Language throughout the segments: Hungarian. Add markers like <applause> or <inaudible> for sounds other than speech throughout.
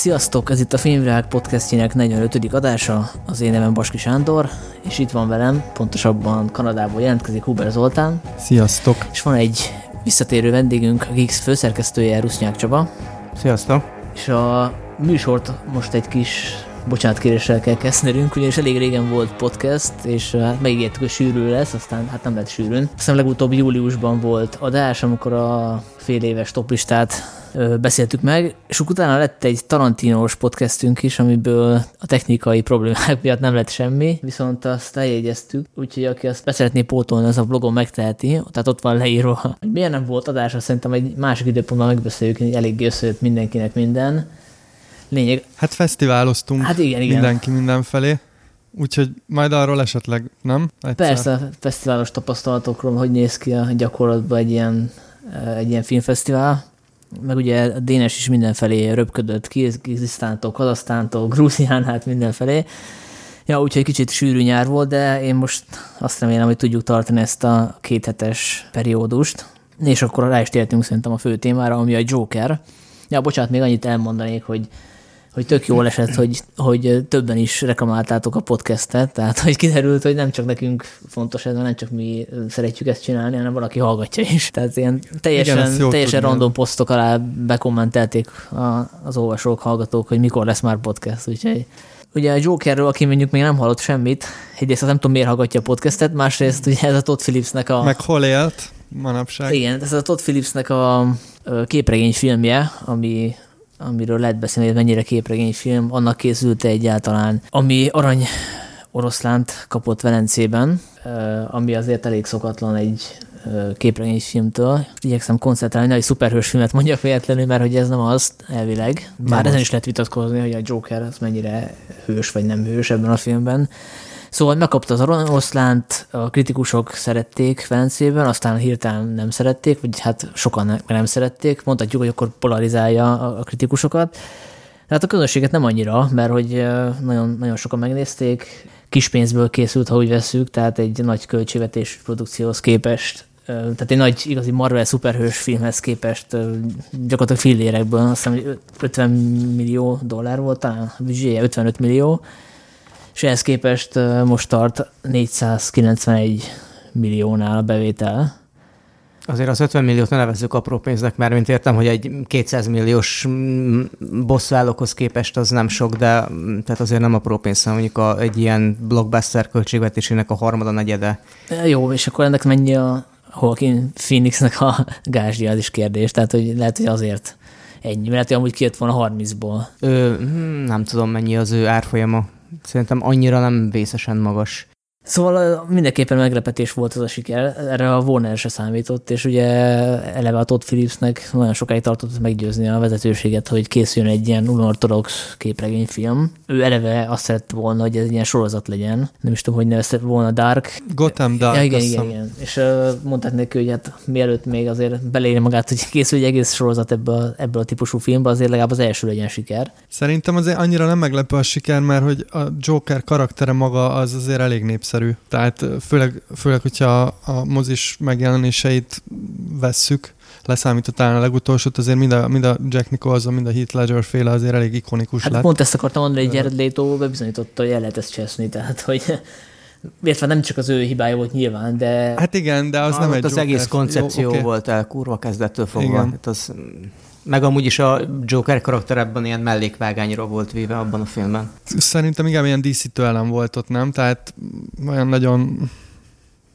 Sziasztok, ez itt a Filmvilág podcastjének 45. adása, az én nevem Baski Sándor, és itt van velem, pontosabban Kanadából jelentkezik Huber Zoltán. Sziasztok! És van egy visszatérő vendégünk, a Geeks főszerkesztője, Rusznyák Csaba. Sziasztok! És a műsort most egy kis bocsánatkéréssel kell kezdenünk, ugyanis elég régen volt podcast, és hát megígértük, hogy sűrű lesz, aztán hát nem lett sűrűn. Aztán legutóbb júliusban volt adás, amikor a fél éves toplistát beszéltük meg, és utána lett egy Tarantinos podcastünk is, amiből a technikai problémák <laughs> miatt nem lett semmi, viszont azt eljegyeztük, úgyhogy aki azt beszeretné pótolni, az a blogon megteheti, tehát ott van leírva, milyen nem volt adás, szerintem egy másik időpontban megbeszéljük, hogy eléggé összejött mindenkinek minden. Lényeg. Hát fesztiváloztunk hát igen, igen. mindenki mindenfelé. Úgyhogy majd arról esetleg, nem? Egyszer. Persze, fesztiválos tapasztalatokról, hogy néz ki a gyakorlatban egy ilyen, egy ilyen filmfesztivál meg ugye a Dénes is mindenfelé röpködött, Kirgizisztántól, Kazasztántól, Grúzián, hát mindenfelé. Ja, úgyhogy kicsit sűrű nyár volt, de én most azt remélem, hogy tudjuk tartani ezt a kéthetes periódust. És akkor rá is tértünk szerintem a fő témára, ami a Joker. Ja, bocsánat, még annyit elmondanék, hogy hogy tök jól esett, hogy, hogy többen is reklamáltátok a podcastet, tehát hogy kiderült, hogy nem csak nekünk fontos ez, nem csak mi szeretjük ezt csinálni, hanem valaki hallgatja is. Tehát ilyen teljesen, Igen, teljesen random posztok alá bekommentelték a, az olvasók, hallgatók, hogy mikor lesz már podcast, úgyhogy ugye a Jokerről, aki mondjuk még nem hallott semmit, egyrészt nem tudom, miért hallgatja a podcastet, másrészt ugye ez a Todd Phillipsnek a... Meg hol élt manapság. Igen, ez a Todd Phillipsnek a képregény filmje, ami amiről lehet beszélni, hogy mennyire képregényfilm, annak készült egyáltalán, ami arany oroszlánt kapott Velencében, ami azért elég szokatlan egy képregényfilmtől. Igyekszem koncentrálni, egy szuperhős filmet mondjak véletlenül, mert hogy ez nem az elvileg. Bár ezen is lehet vitatkozni, hogy a Joker az mennyire hős vagy nem hős ebben a filmben. Szóval megkapta az oroszlánt, a kritikusok szerették Velencében, aztán hirtelen nem szerették, vagy hát sokan nem szerették, mondhatjuk, hogy akkor polarizálja a kritikusokat. Hát a közönséget nem annyira, mert hogy nagyon, nagyon sokan megnézték, kis pénzből készült, ha úgy veszük, tehát egy nagy költségvetés produkcióhoz képest tehát egy nagy igazi Marvel szuperhős filmhez képest gyakorlatilag fillérekből, azt hiszem, 50 millió dollár volt talán, a 55 millió, és ehhez képest most tart 491 milliónál a bevétel. Azért az 50 milliót ne nevezzük apró pénznek, mert mint értem, hogy egy 200 milliós bosszúállókhoz képest az nem sok, de tehát azért nem apró pénz, hanem mondjuk a, egy ilyen blockbuster költségvetésének a harmada negyede. Jó, és akkor ennek mennyi a Hawking Phoenixnek a gázsdia, az is kérdés, tehát hogy lehet, hogy azért ennyi, mert amúgy kijött volna 30-ból. Ö, hm, nem tudom, mennyi az ő árfolyama. Szerintem annyira nem vészesen magas. Szóval mindenképpen meglepetés volt az a siker, erre a Warner se számított, és ugye eleve a Todd Phillipsnek nagyon sokáig tartott meggyőzni a vezetőséget, hogy készüljön egy ilyen unortodox képregényfilm. Ő eleve azt szerette volna, hogy ez egy ilyen sorozat legyen. Nem is tudom, hogy nevezte volna Dark. Gotham Dark. Ja, igen, igen, igen. És uh, mondták neki, hogy hát mielőtt még azért beléri magát, hogy készül egy egész sorozat ebből, ebből a típusú filmbe, azért legalább az első legyen siker. Szerintem azért annyira nem meglepő a siker, mert hogy a Joker karaktere maga az azért elég népszerű egyszerű. Tehát főleg, főleg hogyha a mozis megjelenéseit vesszük, leszámítva talán a legutolsót, azért mind a, mind a Jack Nicholson, mind a Heath Ledger féle azért elég ikonikus hát lett. pont ezt akartam mondani, hogy Jared Leto bebizonyította, hogy el lehet ezt cseszni, tehát hogy <laughs> Értve nem csak az ő hibája volt nyilván, de... Hát igen, de az ah, nem egy Az egész koncepció Jó, okay. volt el kurva kezdettől fogva. Igen. Hát az meg amúgy is a Joker karakter ilyen mellékvágányra volt véve abban a filmben. Szerintem igen, ilyen díszítő elem volt ott, nem? Tehát olyan nagyon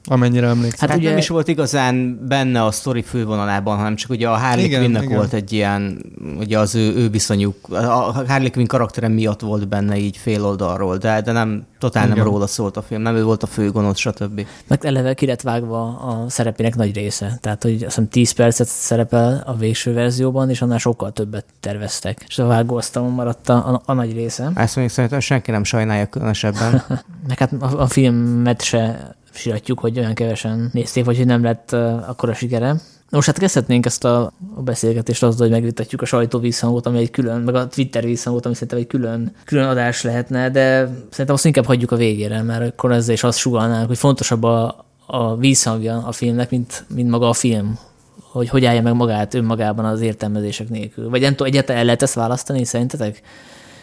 amennyire emlékszem. Hát ugye nem is volt igazán benne a sztori fővonalában, hanem csak ugye a Harley Quinnnek volt egy ilyen, ugye az ő, ő viszonyuk, a Harley Quinn karaktere miatt volt benne így fél oldalról, de, de nem, totál igen. nem róla szólt a film, nem ő volt a főgonosz, stb. Meg eleve ki lett vágva a szerepének nagy része, tehát hogy azt hiszem 10 percet szerepel a végső verzióban, és annál sokkal többet terveztek, és a vágóasztalon maradt a, a, a nagy része. Ezt mondjuk szerintem senki nem sajnálja különösebben. <laughs> Meg hát a, a filmet se siratjuk, hogy olyan kevesen nézték, vagy hogy nem lett akkora sikere. Most hát kezdhetnénk ezt a, a beszélgetést azzal, hogy megvitatjuk a sajtó visszhangot, ami egy külön, meg a Twitter visszhangot, ami szerintem egy külön, külön adás lehetne, de szerintem azt inkább hagyjuk a végére, mert akkor ezzel is azt sugalnánk, hogy fontosabb a, a vízhangja a filmnek, mint, mint maga a film hogy hogy állja meg magát önmagában az értelmezések nélkül. Vagy nem tudom, egyáltalán el lehet ezt választani szerintetek?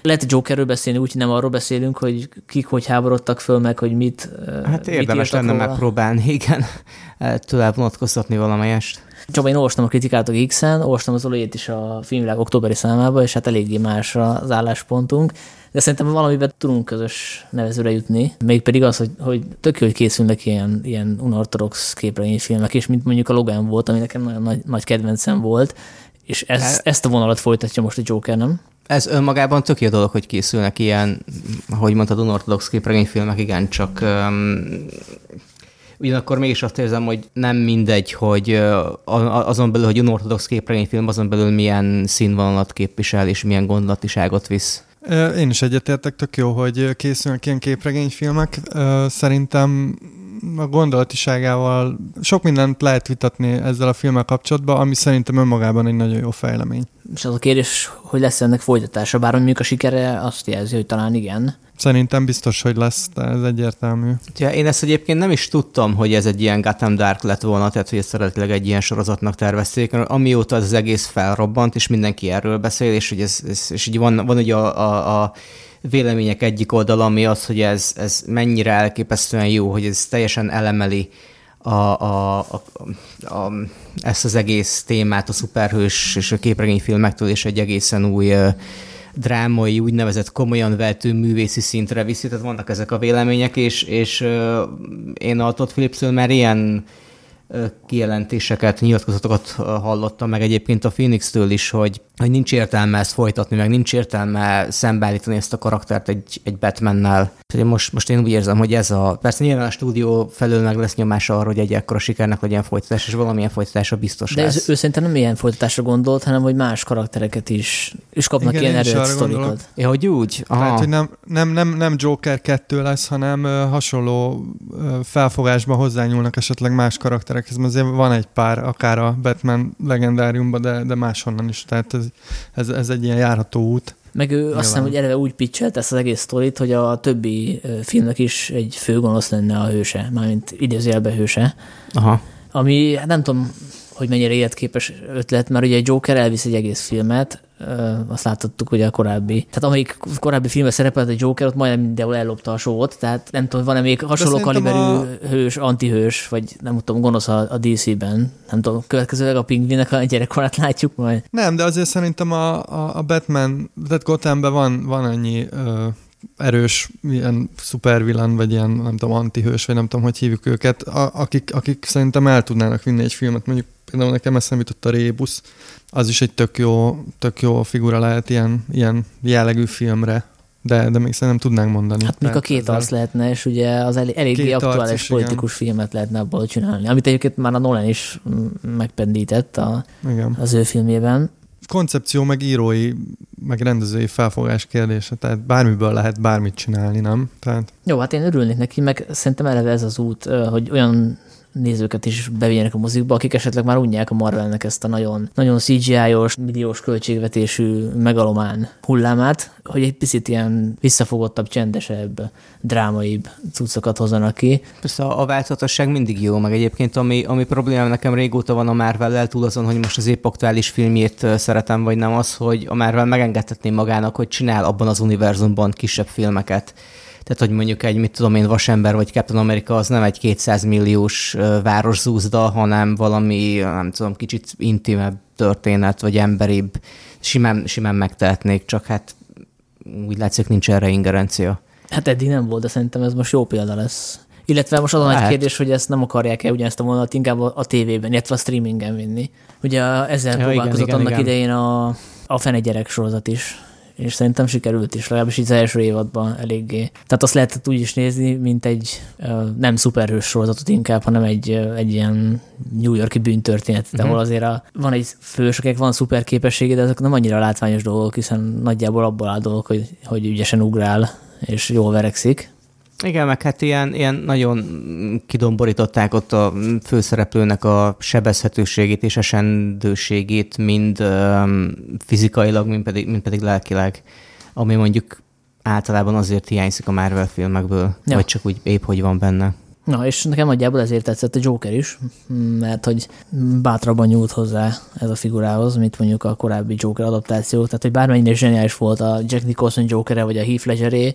Lehet Jokerről beszélni, úgyhogy nem arról beszélünk, hogy kik hogy háborodtak föl, meg hogy mit Hát érdemes mit lenne róla. megpróbálni, igen, <laughs> tőle vonatkoztatni valamelyest. Csak én olvastam a kritikát a Geeks-en, olvastam az olajét is a filmvilág októberi számába, és hát eléggé más az álláspontunk. De szerintem valamiben tudunk közös nevezőre jutni. Mégpedig az, hogy, hogy tök jó, hogy készülnek ilyen, ilyen unortodox képregényfilmek, és mint mondjuk a Logan volt, ami nekem nagyon nagy, nagy kedvencem volt, és ez, e- ezt a vonalat folytatja most a Joker, nem? Ez önmagában tök jó dolog, hogy készülnek ilyen, ahogy mondtad, unortodox képregényfilmek, igen, csak um, ugyanakkor mégis azt érzem, hogy nem mindegy, hogy azon belül, hogy unortodox képregényfilm, azon belül milyen színvonalat képvisel, és milyen gondolatiságot visz. Én is egyetértek, tök jó, hogy készülnek ilyen képregényfilmek. Szerintem a gondolatiságával sok mindent lehet vitatni ezzel a filmmel kapcsolatban, ami szerintem önmagában egy nagyon jó fejlemény. És az a kérdés, hogy lesz ennek folytatása, bár mondjuk a sikere azt jelzi, hogy talán igen. Szerintem biztos, hogy lesz, de ez egyértelmű. Ja, én ezt egyébként nem is tudtam, hogy ez egy ilyen Gotham Dark lett volna, tehát hogy ezt eredetileg egy ilyen sorozatnak tervezték. Amióta az egész felrobbant, és mindenki erről beszél, és hogy ez, ez és így van, van ugye a, a, a vélemények egyik oldala, ami az, hogy ez, ez mennyire elképesztően jó, hogy ez teljesen elemeli a, a, a, a, ezt az egész témát a szuperhős és a képregényfilmektől, és egy egészen új drámai, úgynevezett komolyan vető művészi szintre viszi, tehát vannak ezek a vélemények, és, és én a Todd Phillipsről már ilyen kijelentéseket, nyilatkozatokat hallottam, meg egyébként a Phoenix-től is, hogy, hogy nincs értelme ezt folytatni, meg nincs értelme szembeállítani ezt a karaktert egy, egy Batmannel. Most, most én úgy érzem, hogy ez a... Persze nyilván a stúdió felől meg lesz nyomása arra, hogy egy ekkora sikernek legyen folytatás, és valamilyen folytatása biztos De lesz. ez, ő szerintem nem ilyen folytatásra gondolt, hanem hogy más karaktereket is, és kapnak Igen, ilyen erőt sztorikat. Ja, hogy úgy? Aha. Tehát, hogy nem, nem, nem, nem Joker 2 lesz, hanem hasonló felfogásban hozzányúlnak esetleg más karakterek ez azért van egy pár, akár a Batman legendáriumban, de, de máshonnan is, tehát ez, ez, ez egy ilyen járható út. Meg ő Nyilván. azt hiszem, hogy eleve úgy pitchelt ezt az egész sztorit, hogy a többi filmnek is egy főgonosz lenne a hőse, mármint idézőjelbe hőse. Aha. Ami, hát nem tudom, hogy mennyire életképes ötlet, mert ugye egy Joker elvisz egy egész filmet, azt láthattuk, hogy a korábbi, tehát amelyik korábbi filmben szerepelt a Joker, ott majdnem mindenhol ellopta a sót, tehát nem tudom, van-e még hasonló kaliberű a... hős, antihős, vagy nem tudom, gonosz a, a DC-ben. Nem tudom, következőleg a pingvinek a gyerekkorát látjuk majd. Nem, de azért szerintem a, a, a Batman, tehát Gothamben van, van annyi ö, erős ilyen szupervillan, vagy ilyen, nem tudom, antihős, vagy nem tudom, hogy hívjuk őket, a, akik, akik szerintem el tudnának vinni egy filmet. Mondjuk például nekem eszembe jutott a Rébusz, az is egy tök jó, tök jó figura lehet ilyen, ilyen jellegű filmre, de, de még szerintem tudnánk mondani. Hát még a két arc lehetne, és ugye az elég, eléggé aktuális politikus igen. filmet lehetne abból csinálni, amit egyébként már a Nolan is megpendített a, igen. az ő filmjében. Koncepció, meg írói, meg rendezői felfogás kérdése, tehát bármiből lehet bármit csinálni, nem? Tehát... Jó, hát én örülnék neki, meg szerintem eleve ez az út, hogy olyan nézőket is bevigyenek a mozikba, akik esetleg már unják a Marvelnek ezt a nagyon, nagyon CGI-os, milliós költségvetésű megalomán hullámát, hogy egy picit ilyen visszafogottabb, csendesebb, drámaibb cuccokat hozzanak ki. Persze a változatosság mindig jó, meg egyébként ami, ami problémám nekem régóta van a Marvel-lel, túl azon, hogy most az épp aktuális filmjét szeretem, vagy nem az, hogy a Marvel megengedhetné magának, hogy csinál abban az univerzumban kisebb filmeket tehát, hogy mondjuk egy, mit tudom én, Vasember vagy Captain America az nem egy 200 milliós városzúzda, hanem valami, nem tudom, kicsit intimebb történet, vagy emberibb. Simán, simán megtehetnék, csak hát úgy látszik, nincs erre ingerencia. Hát eddig nem volt, de szerintem ez most jó példa lesz. Illetve most az a nagy kérdés, hogy ezt nem akarják-e ugyanezt a vonalat inkább a tévében, illetve a streamingen vinni. Ugye ezzel ja, próbálkozott igen, annak igen. idején a, a Fene gyerek sorozat is és szerintem sikerült is, legalábbis így az első évadban eléggé. Tehát azt lehetett úgy is nézni, mint egy nem szuperhős sorozatot inkább, hanem egy, egy ilyen New Yorki bűntörténet, uh-huh. ahol azért a, van egy fős, akik van szuper képessége, de ezek nem annyira látványos dolgok, hiszen nagyjából abból áll dolgok, hogy, hogy ügyesen ugrál és jól verekszik. Igen, meg hát ilyen, ilyen nagyon kidomborították ott a főszereplőnek a sebezhetőségét és esendőségét, mind um, fizikailag, mind pedig, mind pedig lelkileg, ami mondjuk általában azért hiányzik a Marvel filmekből, ja. vagy csak úgy épp hogy van benne. Na, és nekem nagyjából ezért tetszett a Joker is, mert hogy bátrabban nyúlt hozzá ez a figurához, mint mondjuk a korábbi Joker adaptáció. Tehát, hogy bármennyire zseniális volt a Jack Nicholson Joker vagy a Heath Ledgeré,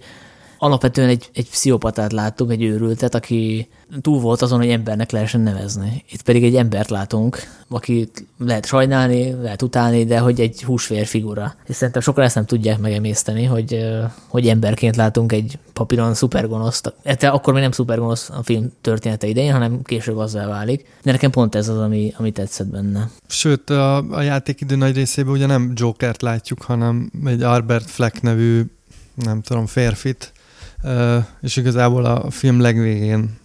alapvetően egy, egy pszichopatát láttunk, egy őrültet, aki túl volt azon, hogy embernek lehessen nevezni. Itt pedig egy embert látunk, aki lehet sajnálni, lehet utálni, de hogy egy húsvér figura. És szerintem sokan ezt nem tudják megemészteni, hogy, hogy emberként látunk egy papíron szupergonoszt. Ettől akkor még nem szupergonosz a film története idején, hanem később azzá válik. De nekem pont ez az, ami, ami tetszett benne. Sőt, a, a játékidő nagy részében ugye nem Jokert látjuk, hanem egy Albert Fleck nevű nem tudom, férfit, és igazából a film legvégén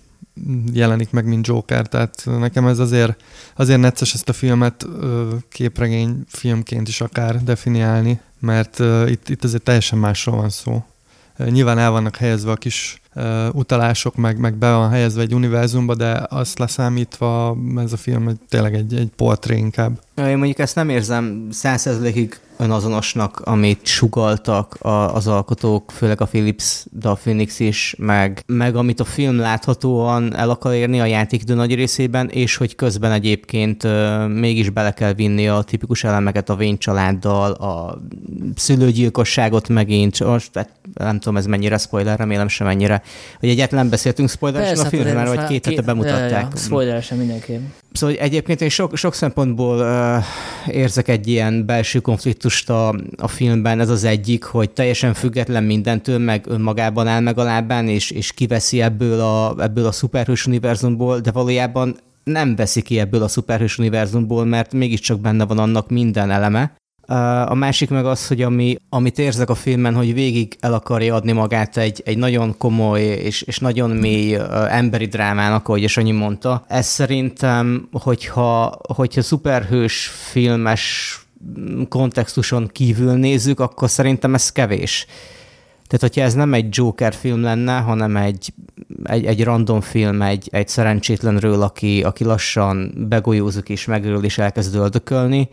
jelenik meg, mint Joker, tehát nekem ez azért, azért necces ezt a filmet képregény filmként is akár definiálni, mert itt, itt azért teljesen másról van szó. Nyilván el vannak helyezve a kis utalások, meg, meg be van helyezve egy univerzumba, de azt leszámítva ez a film tényleg egy, egy portré inkább. Én mondjuk ezt nem érzem százszerzelékig önazonosnak, amit sugaltak a, az alkotók, főleg a Philips, de a Phoenix is, meg, meg amit a film láthatóan el akar érni a játékidő nagy részében, és hogy közben egyébként uh, mégis bele kell vinni a tipikus elemeket a vén családdal, a szülőgyilkosságot megint, most hát nem tudom ez mennyire spoiler, remélem sem mennyire, hogy egyáltalán beszéltünk spoiler a filmről, mert vagy két hete bemutatták. Ja, ja, spoiler sem mindenképp. Szóval egyébként én sok, sok szempontból uh, érzek egy ilyen belső konfliktust a, a filmben. Ez az egyik, hogy teljesen független mindentől, meg önmagában áll meg a lábán, és, és kiveszi ebből a, ebből a szuperhős univerzumból, de valójában nem veszi ki ebből a szuperhős univerzumból, mert mégiscsak benne van annak minden eleme. A másik meg az, hogy ami, amit érzek a filmen, hogy végig el akarja adni magát egy, egy nagyon komoly és, és nagyon mély emberi drámának, ahogy Sanyi mondta. Ez szerintem, hogyha, hogyha szuperhős filmes kontextuson kívül nézzük, akkor szerintem ez kevés. Tehát, hogyha ez nem egy Joker film lenne, hanem egy, egy, egy random film, egy, egy szerencsétlenről, aki, aki lassan begolyózik és megörül és elkezd öldökölni,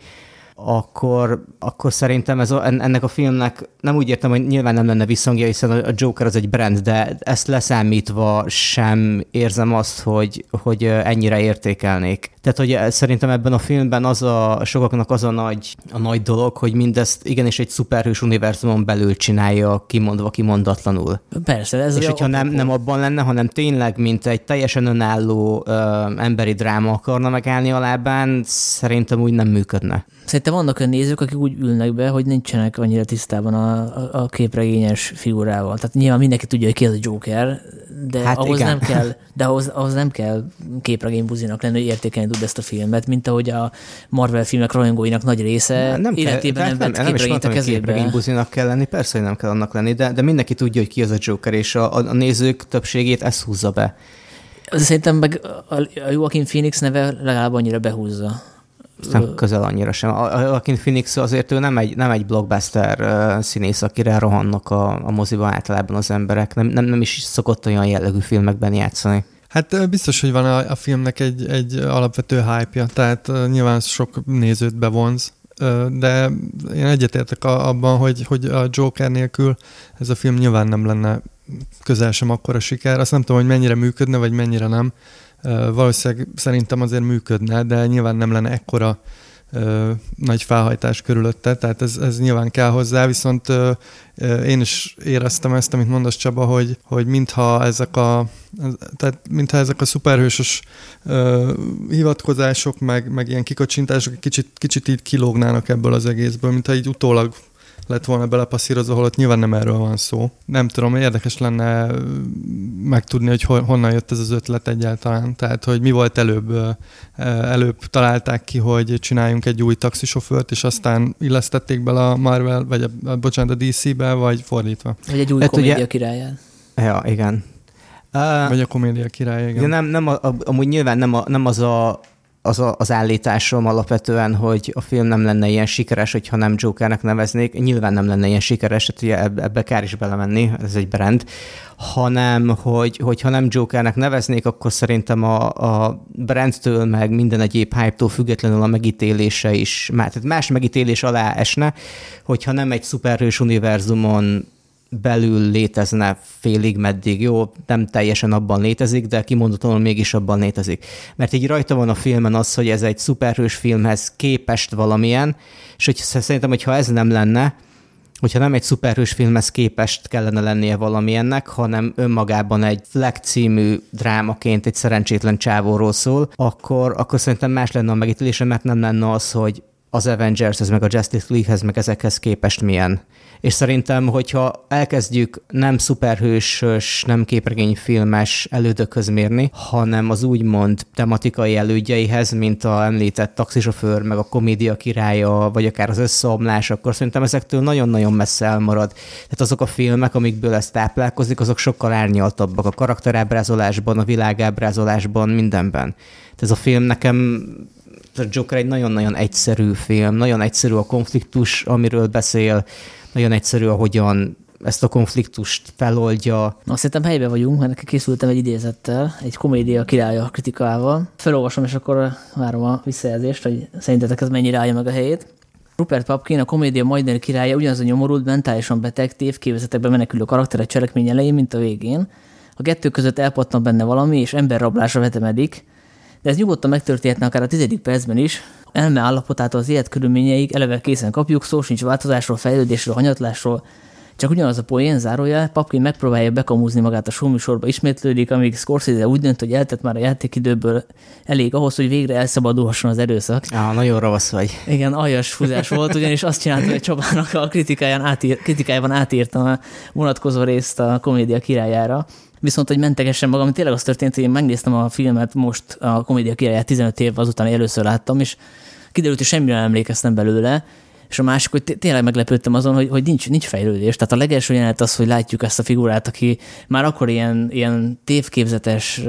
akkor, akkor szerintem ez a, ennek a filmnek nem úgy értem, hogy nyilván nem lenne visszhangja, hiszen a Joker az egy brand, de ezt leszámítva sem érzem azt, hogy, hogy ennyire értékelnék. Tehát, hogy szerintem ebben a filmben az a sokaknak az a nagy, a nagy dolog, hogy mindezt igenis egy szuperhős univerzumon belül csinálja, kimondva, kimondatlanul. Persze, ez És hogyha nem, nem abban lenne, hanem tényleg, mint egy teljesen önálló ö, emberi dráma akarna megállni a lábán, szerintem úgy nem működne. Szerintem vannak olyan nézők, akik úgy ülnek be, hogy nincsenek annyira tisztában a, a, képregényes figurával. Tehát nyilván mindenki tudja, hogy ki az a Joker, de hát ahhoz igen. nem kell, <laughs> de ahhoz, ahhoz nem kell képregénybuzinak lenni, hogy értékelni tud ezt a filmet, mint ahogy a Marvel filmek rajongóinak nagy része nem életében kell, nem, vett nem, nem képregényt a kezébe. képregénybuzinak kell lenni, persze, hogy nem kell annak lenni, de, de mindenki tudja, hogy ki az a Joker, és a, a, nézők többségét ez húzza be. Szerintem meg a Joaquin Phoenix neve legalább annyira behúzza nem közel annyira sem. A Joaquin Phoenix azért ő nem egy, nem egy blockbuster színész, akire rohannak a, a moziba általában az emberek. Nem, nem, nem is szokott olyan jellegű filmekben játszani. Hát biztos, hogy van a, a filmnek egy, egy alapvető hype-ja, tehát nyilván sok nézőt bevonz, de én egyetértek abban, hogy, hogy a Joker nélkül ez a film nyilván nem lenne közel sem akkora siker. Azt nem tudom, hogy mennyire működne, vagy mennyire nem valószínűleg szerintem azért működne, de nyilván nem lenne ekkora ö, nagy felhajtás körülötte, tehát ez, ez nyilván kell hozzá, viszont ö, én is éreztem ezt, amit mondasz Csaba, hogy, hogy mintha ezek a tehát mintha ezek a szuperhősös ö, hivatkozások, meg, meg ilyen kikocsintások kicsit, kicsit így kilógnának ebből az egészből, mintha így utólag lett volna belepasszírozva, holott nyilván nem erről van szó. Nem tudom, érdekes lenne megtudni, hogy honnan jött ez az ötlet egyáltalán. Tehát, hogy mi volt előbb. Előbb találták ki, hogy csináljunk egy új taxisofőrt, és aztán illesztették bele a Marvel, vagy a, bocsánat, a DC-be, vagy fordítva. Vagy egy új hát komédia ugye... királyán. Ja, igen. Uh, vagy a komédia király, igen. Nem, nem, a, amúgy nyilván nem, a, nem az a az a, az állításom alapvetően, hogy a film nem lenne ilyen sikeres, hogyha nem Jokernek neveznék. Nyilván nem lenne ilyen sikeres, tehát ebbe, ebbe kár is belemenni, ez egy brand, hanem hogy, hogyha nem Jokernek neveznék, akkor szerintem a, a brandtől, meg minden egyéb hype-tól függetlenül a megítélése is, tehát más megítélés alá esne, hogyha nem egy szuperhős univerzumon belül létezne félig meddig. Jó, nem teljesen abban létezik, de kimondottanul mégis abban létezik. Mert így rajta van a filmen az, hogy ez egy szuperhős filmhez képest valamilyen, és hogy szerintem, hogyha ez nem lenne, hogyha nem egy szuperhős filmhez képest kellene lennie valamilyennek, hanem önmagában egy Fleck drámaként egy szerencsétlen csávóról szól, akkor, akkor szerintem más lenne a megítélése, mert nem lenne az, hogy az Avengers, ez meg a Justice League-hez, meg ezekhez képest milyen. És szerintem, hogyha elkezdjük nem szuperhősös, nem képregényfilmes elődökhöz mérni, hanem az úgymond tematikai elődjeihez, mint a említett taxisofőr, meg a komédia királya, vagy akár az összeomlás, akkor szerintem ezektől nagyon-nagyon messze elmarad. Tehát azok a filmek, amikből ez táplálkozik, azok sokkal árnyaltabbak a karakterábrázolásban, a világábrázolásban, mindenben. Tehát ez a film nekem a Joker egy nagyon-nagyon egyszerű film, nagyon egyszerű a konfliktus, amiről beszél, nagyon egyszerű, ahogyan ezt a konfliktust feloldja. Na, szerintem helyben vagyunk, mert készültem egy idézettel, egy komédia királya kritikával. Felolvasom, és akkor várom a visszajelzést, hogy szerintetek ez mennyire állja meg a helyét. Rupert Papkin, a komédia majdnem királya, ugyanaz a nyomorult, mentálisan beteg, tévképzetekbe menekülő karakter a cselekmény elején, mint a végén. A kettő között elpattan benne valami, és emberrablásra vetemedik, de ez nyugodtan megtörténhetne akár a tizedik percben is. Elme állapotától az élet körülményeig eleve készen kapjuk, szó sincs változásról, fejlődésről, hanyatlásról, csak ugyanaz a poén zárója, Papkin megpróbálja bekamúzni magát a showműsorba, ismétlődik, amíg Scorsese úgy dönt, hogy eltett már a játékidőből elég ahhoz, hogy végre elszabadulhasson az erőszak. Ah, nagyon ravasz vagy. Igen, aljas fúzás volt, ugyanis azt csinálta, hogy Csabának a kritikáján átír, kritikájában átírtam a vonatkozó részt a komédia királyára. Viszont, hogy mentegesen magam, tényleg az történt, hogy én megnéztem a filmet most, a komédia királyát 15 év azután először láttam, és kiderült, hogy semmire nem emlékeztem belőle, és a másik, hogy tényleg meglepődtem azon, hogy, hogy nincs, nincs fejlődés. Tehát a legelső jelenet az, hogy látjuk ezt a figurát, aki már akkor ilyen, ilyen tévképzetes,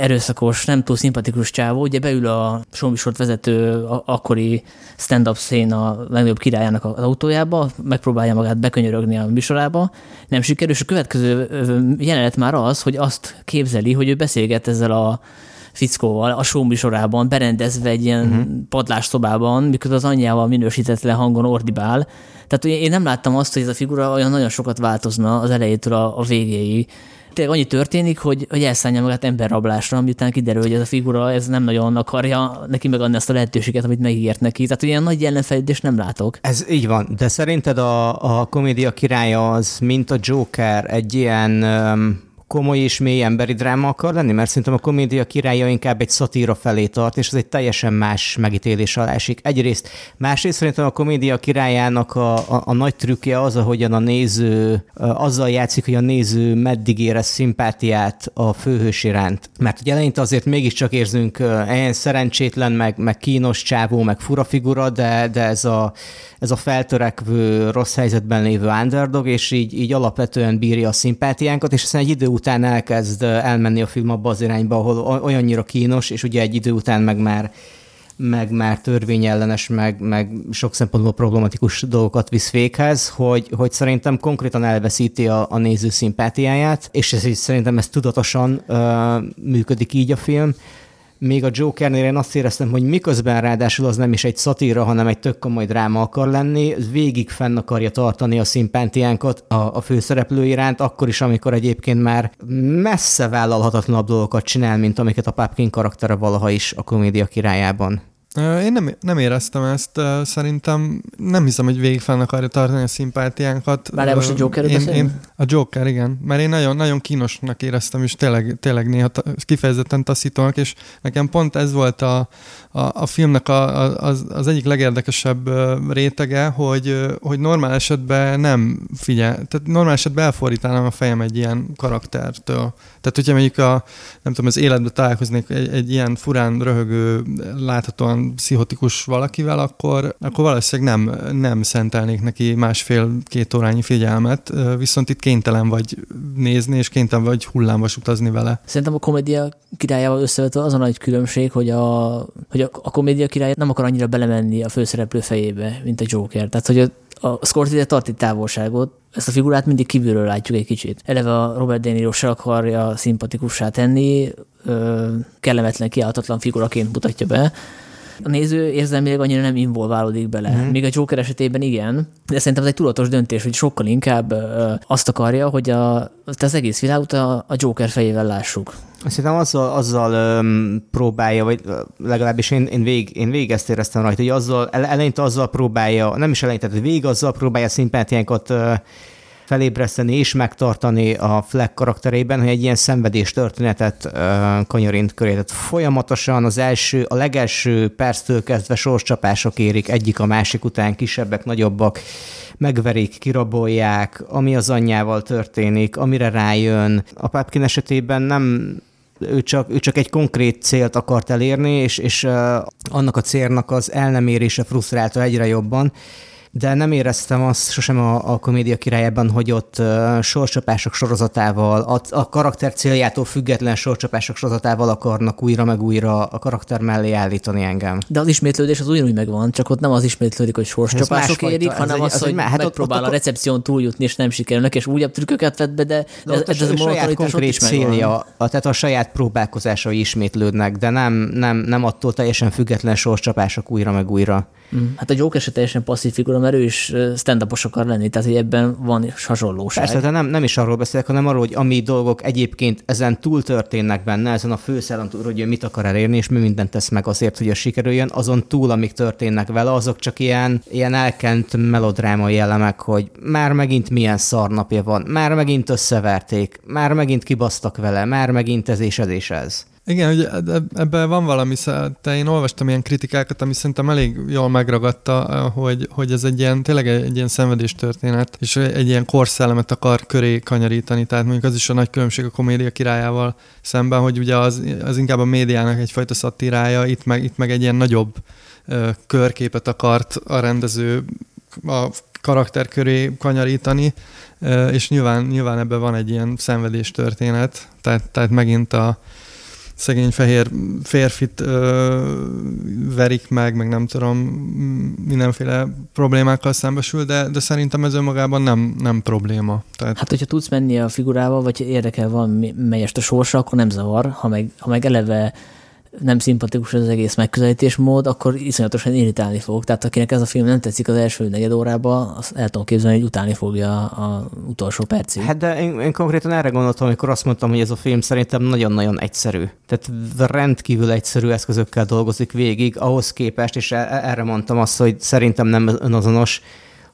erőszakos, nem túl szimpatikus csávó, ugye beül a showműsort vezető akkori stand-up szén a legnagyobb királyának az autójába, megpróbálja magát bekönyörögni a műsorába, nem sikerül, és a következő jelenet már az, hogy azt képzeli, hogy ő beszélget ezzel a fickóval a show műsorában, berendezve egy ilyen uh-huh. padlásszobában, mikor az anyjával minősítetlen hangon ordibál. Tehát én nem láttam azt, hogy ez a figura olyan nagyon sokat változna az elejétől a, a végéig tényleg annyi történik, hogy, hogy elszállja magát emberrablásra, miután kiderül, hogy ez a figura ez nem nagyon akarja neki megadni azt a lehetőséget, amit megígért neki. Tehát ilyen nagy jelenfejlődést nem látok. Ez így van, de szerinted a, a komédia királya az, mint a Joker, egy ilyen um, komoly és mély emberi dráma akar lenni, mert szerintem a komédia királya inkább egy szatíra felé tart, és ez egy teljesen más megítélés alá esik. Egyrészt, másrészt szerintem a komédia királyának a, a, a nagy trükkje az, ahogyan a néző azzal játszik, hogy a néző meddig érez szimpátiát a főhős iránt. Mert ugye eleinte azért mégiscsak érzünk ilyen szerencsétlen, meg, meg kínos csávó, meg fura figura, de, de ez, a, ez a feltörekvő, rossz helyzetben lévő underdog, és így, így alapvetően bírja a szimpátiánkat, és aztán egy idő után elkezd elmenni a film abba az irányba, ahol olyannyira kínos, és ugye egy idő után meg már meg már törvényellenes, meg, meg sok szempontból problematikus dolgokat visz véghez, hogy, hogy szerintem konkrétan elveszíti a, a néző szimpátiáját, és ez, szerintem ez tudatosan uh, működik így a film még a Jokernél én azt éreztem, hogy miközben ráadásul az nem is egy szatíra, hanem egy tök komoly dráma akar lenni, végig fenn akarja tartani a szimpátiánkat a, a főszereplő iránt, akkor is, amikor egyébként már messze vállalhatatlanabb dolgokat csinál, mint amiket a Papkin karaktere valaha is a komédia királyában. Én nem, nem éreztem ezt, szerintem nem hiszem, hogy végig fel akarja tartani a szimpátiánkat. Már most a Joker én, én, A Joker, igen. Mert én nagyon, nagyon kínosnak éreztem, és tényleg, tényleg néha kifejezetten taszítónak, és nekem pont ez volt a, a, a filmnek a, a, az, az egyik legérdekesebb rétege, hogy, hogy normál esetben nem figyel, tehát normál esetben elfordítanám a fejem egy ilyen karaktertől. Tehát, hogyha mondjuk a, nem tudom, az életben találkoznék egy, egy ilyen furán röhögő, láthatóan pszichotikus valakivel, akkor, akkor valószínűleg nem, nem szentelnék neki másfél-két órányi figyelmet, viszont itt kénytelen vagy nézni, és kénytelen vagy hullámos utazni vele. Szerintem a komédia királyával összevetve az a nagy különbség, hogy a, hogy a, a komédia király nem akar annyira belemenni a főszereplő fejébe, mint a Joker. Tehát, hogy a, a Scorsese tart egy távolságot, ezt a figurát mindig kívülről látjuk egy kicsit. Eleve a Robert De Niro se akarja szimpatikussá tenni, ö, kellemetlen, kiáltatlan figuraként mutatja be, a néző érzelmileg annyira nem involválódik bele. Mm. Míg a Joker esetében igen, de szerintem ez egy tudatos döntés, hogy sokkal inkább ö, azt akarja, hogy a, az egész világot a, a Joker fejével lássuk. Szerintem azzal, azzal um, próbálja, vagy legalábbis én, én, vég, én végig ezt éreztem rajta, hogy azzal, eleinte azzal próbálja, nem is eleinte, tehát végig azzal próbálja szimpátiánkat uh, felébreszteni és megtartani a Fleck karakterében, hogy egy ilyen szenvedés történetet kanyarint köré. Tehát folyamatosan az első, a legelső perctől kezdve sorscsapások érik egyik a másik után, kisebbek, nagyobbak, megverik, kirabolják, ami az anyjával történik, amire rájön. A Papkin esetében nem ő csak, ő csak egy konkrét célt akart elérni, és, és annak a célnak az el nem érése frusztrálta egyre jobban, de nem éreztem azt sosem a, a komédia királyában, hogy ott uh, sorcsapások sorozatával, a, a karakter céljától független sorcsapások sorozatával akarnak újra meg újra a karakter mellé állítani engem. De az ismétlődés az ugyanúgy megvan, csak ott nem az ismétlődik, hogy sorcsapások érik, hanem az, az, hogy hát megpróbál ott, ott, a recepción túljutni, és nem sikerülnek, és újabb trükköket vett be, de, de ez, ez, ez a saját konkrét célja, a, tehát a saját próbálkozásai ismétlődnek, de nem, nem, nem attól teljesen független sorcsapások újra meg újra. Mm. Hát a Joker se teljesen passzív figura, mert ő is stand akar lenni, tehát hogy ebben van hasonlóság. Persze, de nem, nem is arról beszélek, hanem arról, hogy ami dolgok egyébként ezen túl történnek benne, ezen a főszálon túl, hogy ő mit akar elérni, és mi mindent tesz meg azért, hogy a sikerüljön, azon túl, amik történnek vele, azok csak ilyen, ilyen elkent melodrámai elemek, hogy már megint milyen szarnapja van, már megint összeverték, már megint kibasztak vele, már megint ez és ez és ez. Igen, hogy ebben van valami, te én olvastam ilyen kritikákat, ami szerintem elég jól megragadta, hogy, hogy ez egy ilyen, tényleg egy ilyen szenvedés történet, és egy ilyen korszellemet akar köré kanyarítani, tehát mondjuk az is a nagy különbség a komédia királyával szemben, hogy ugye az, az inkább a médiának egyfajta szattirája, itt meg, itt meg egy ilyen nagyobb ö, körképet akart a rendező a karakter köré kanyarítani, és nyilván, nyilván ebben van egy ilyen szenvedés történet, tehát, tehát megint a, szegény fehér férfit ö, verik meg, meg nem tudom, mindenféle problémákkal szembesül, de, de szerintem ez önmagában nem, nem probléma. Tehát... Hát, hogyha tudsz menni a figurával, vagy érdekel van melyest a sorsa, akkor nem zavar. Ha meg, ha meg eleve nem szimpatikus az egész megközelítésmód, akkor iszonyatosan irritálni fog. Tehát akinek ez a film nem tetszik az első negyed órában, azt el tudom képzelni, hogy utáni fogja az utolsó percig. Hát de én, én konkrétan erre gondoltam, amikor azt mondtam, hogy ez a film szerintem nagyon-nagyon egyszerű. Tehát rendkívül egyszerű eszközökkel dolgozik végig, ahhoz képest, és e, e, erre mondtam azt, hogy szerintem nem önazonos,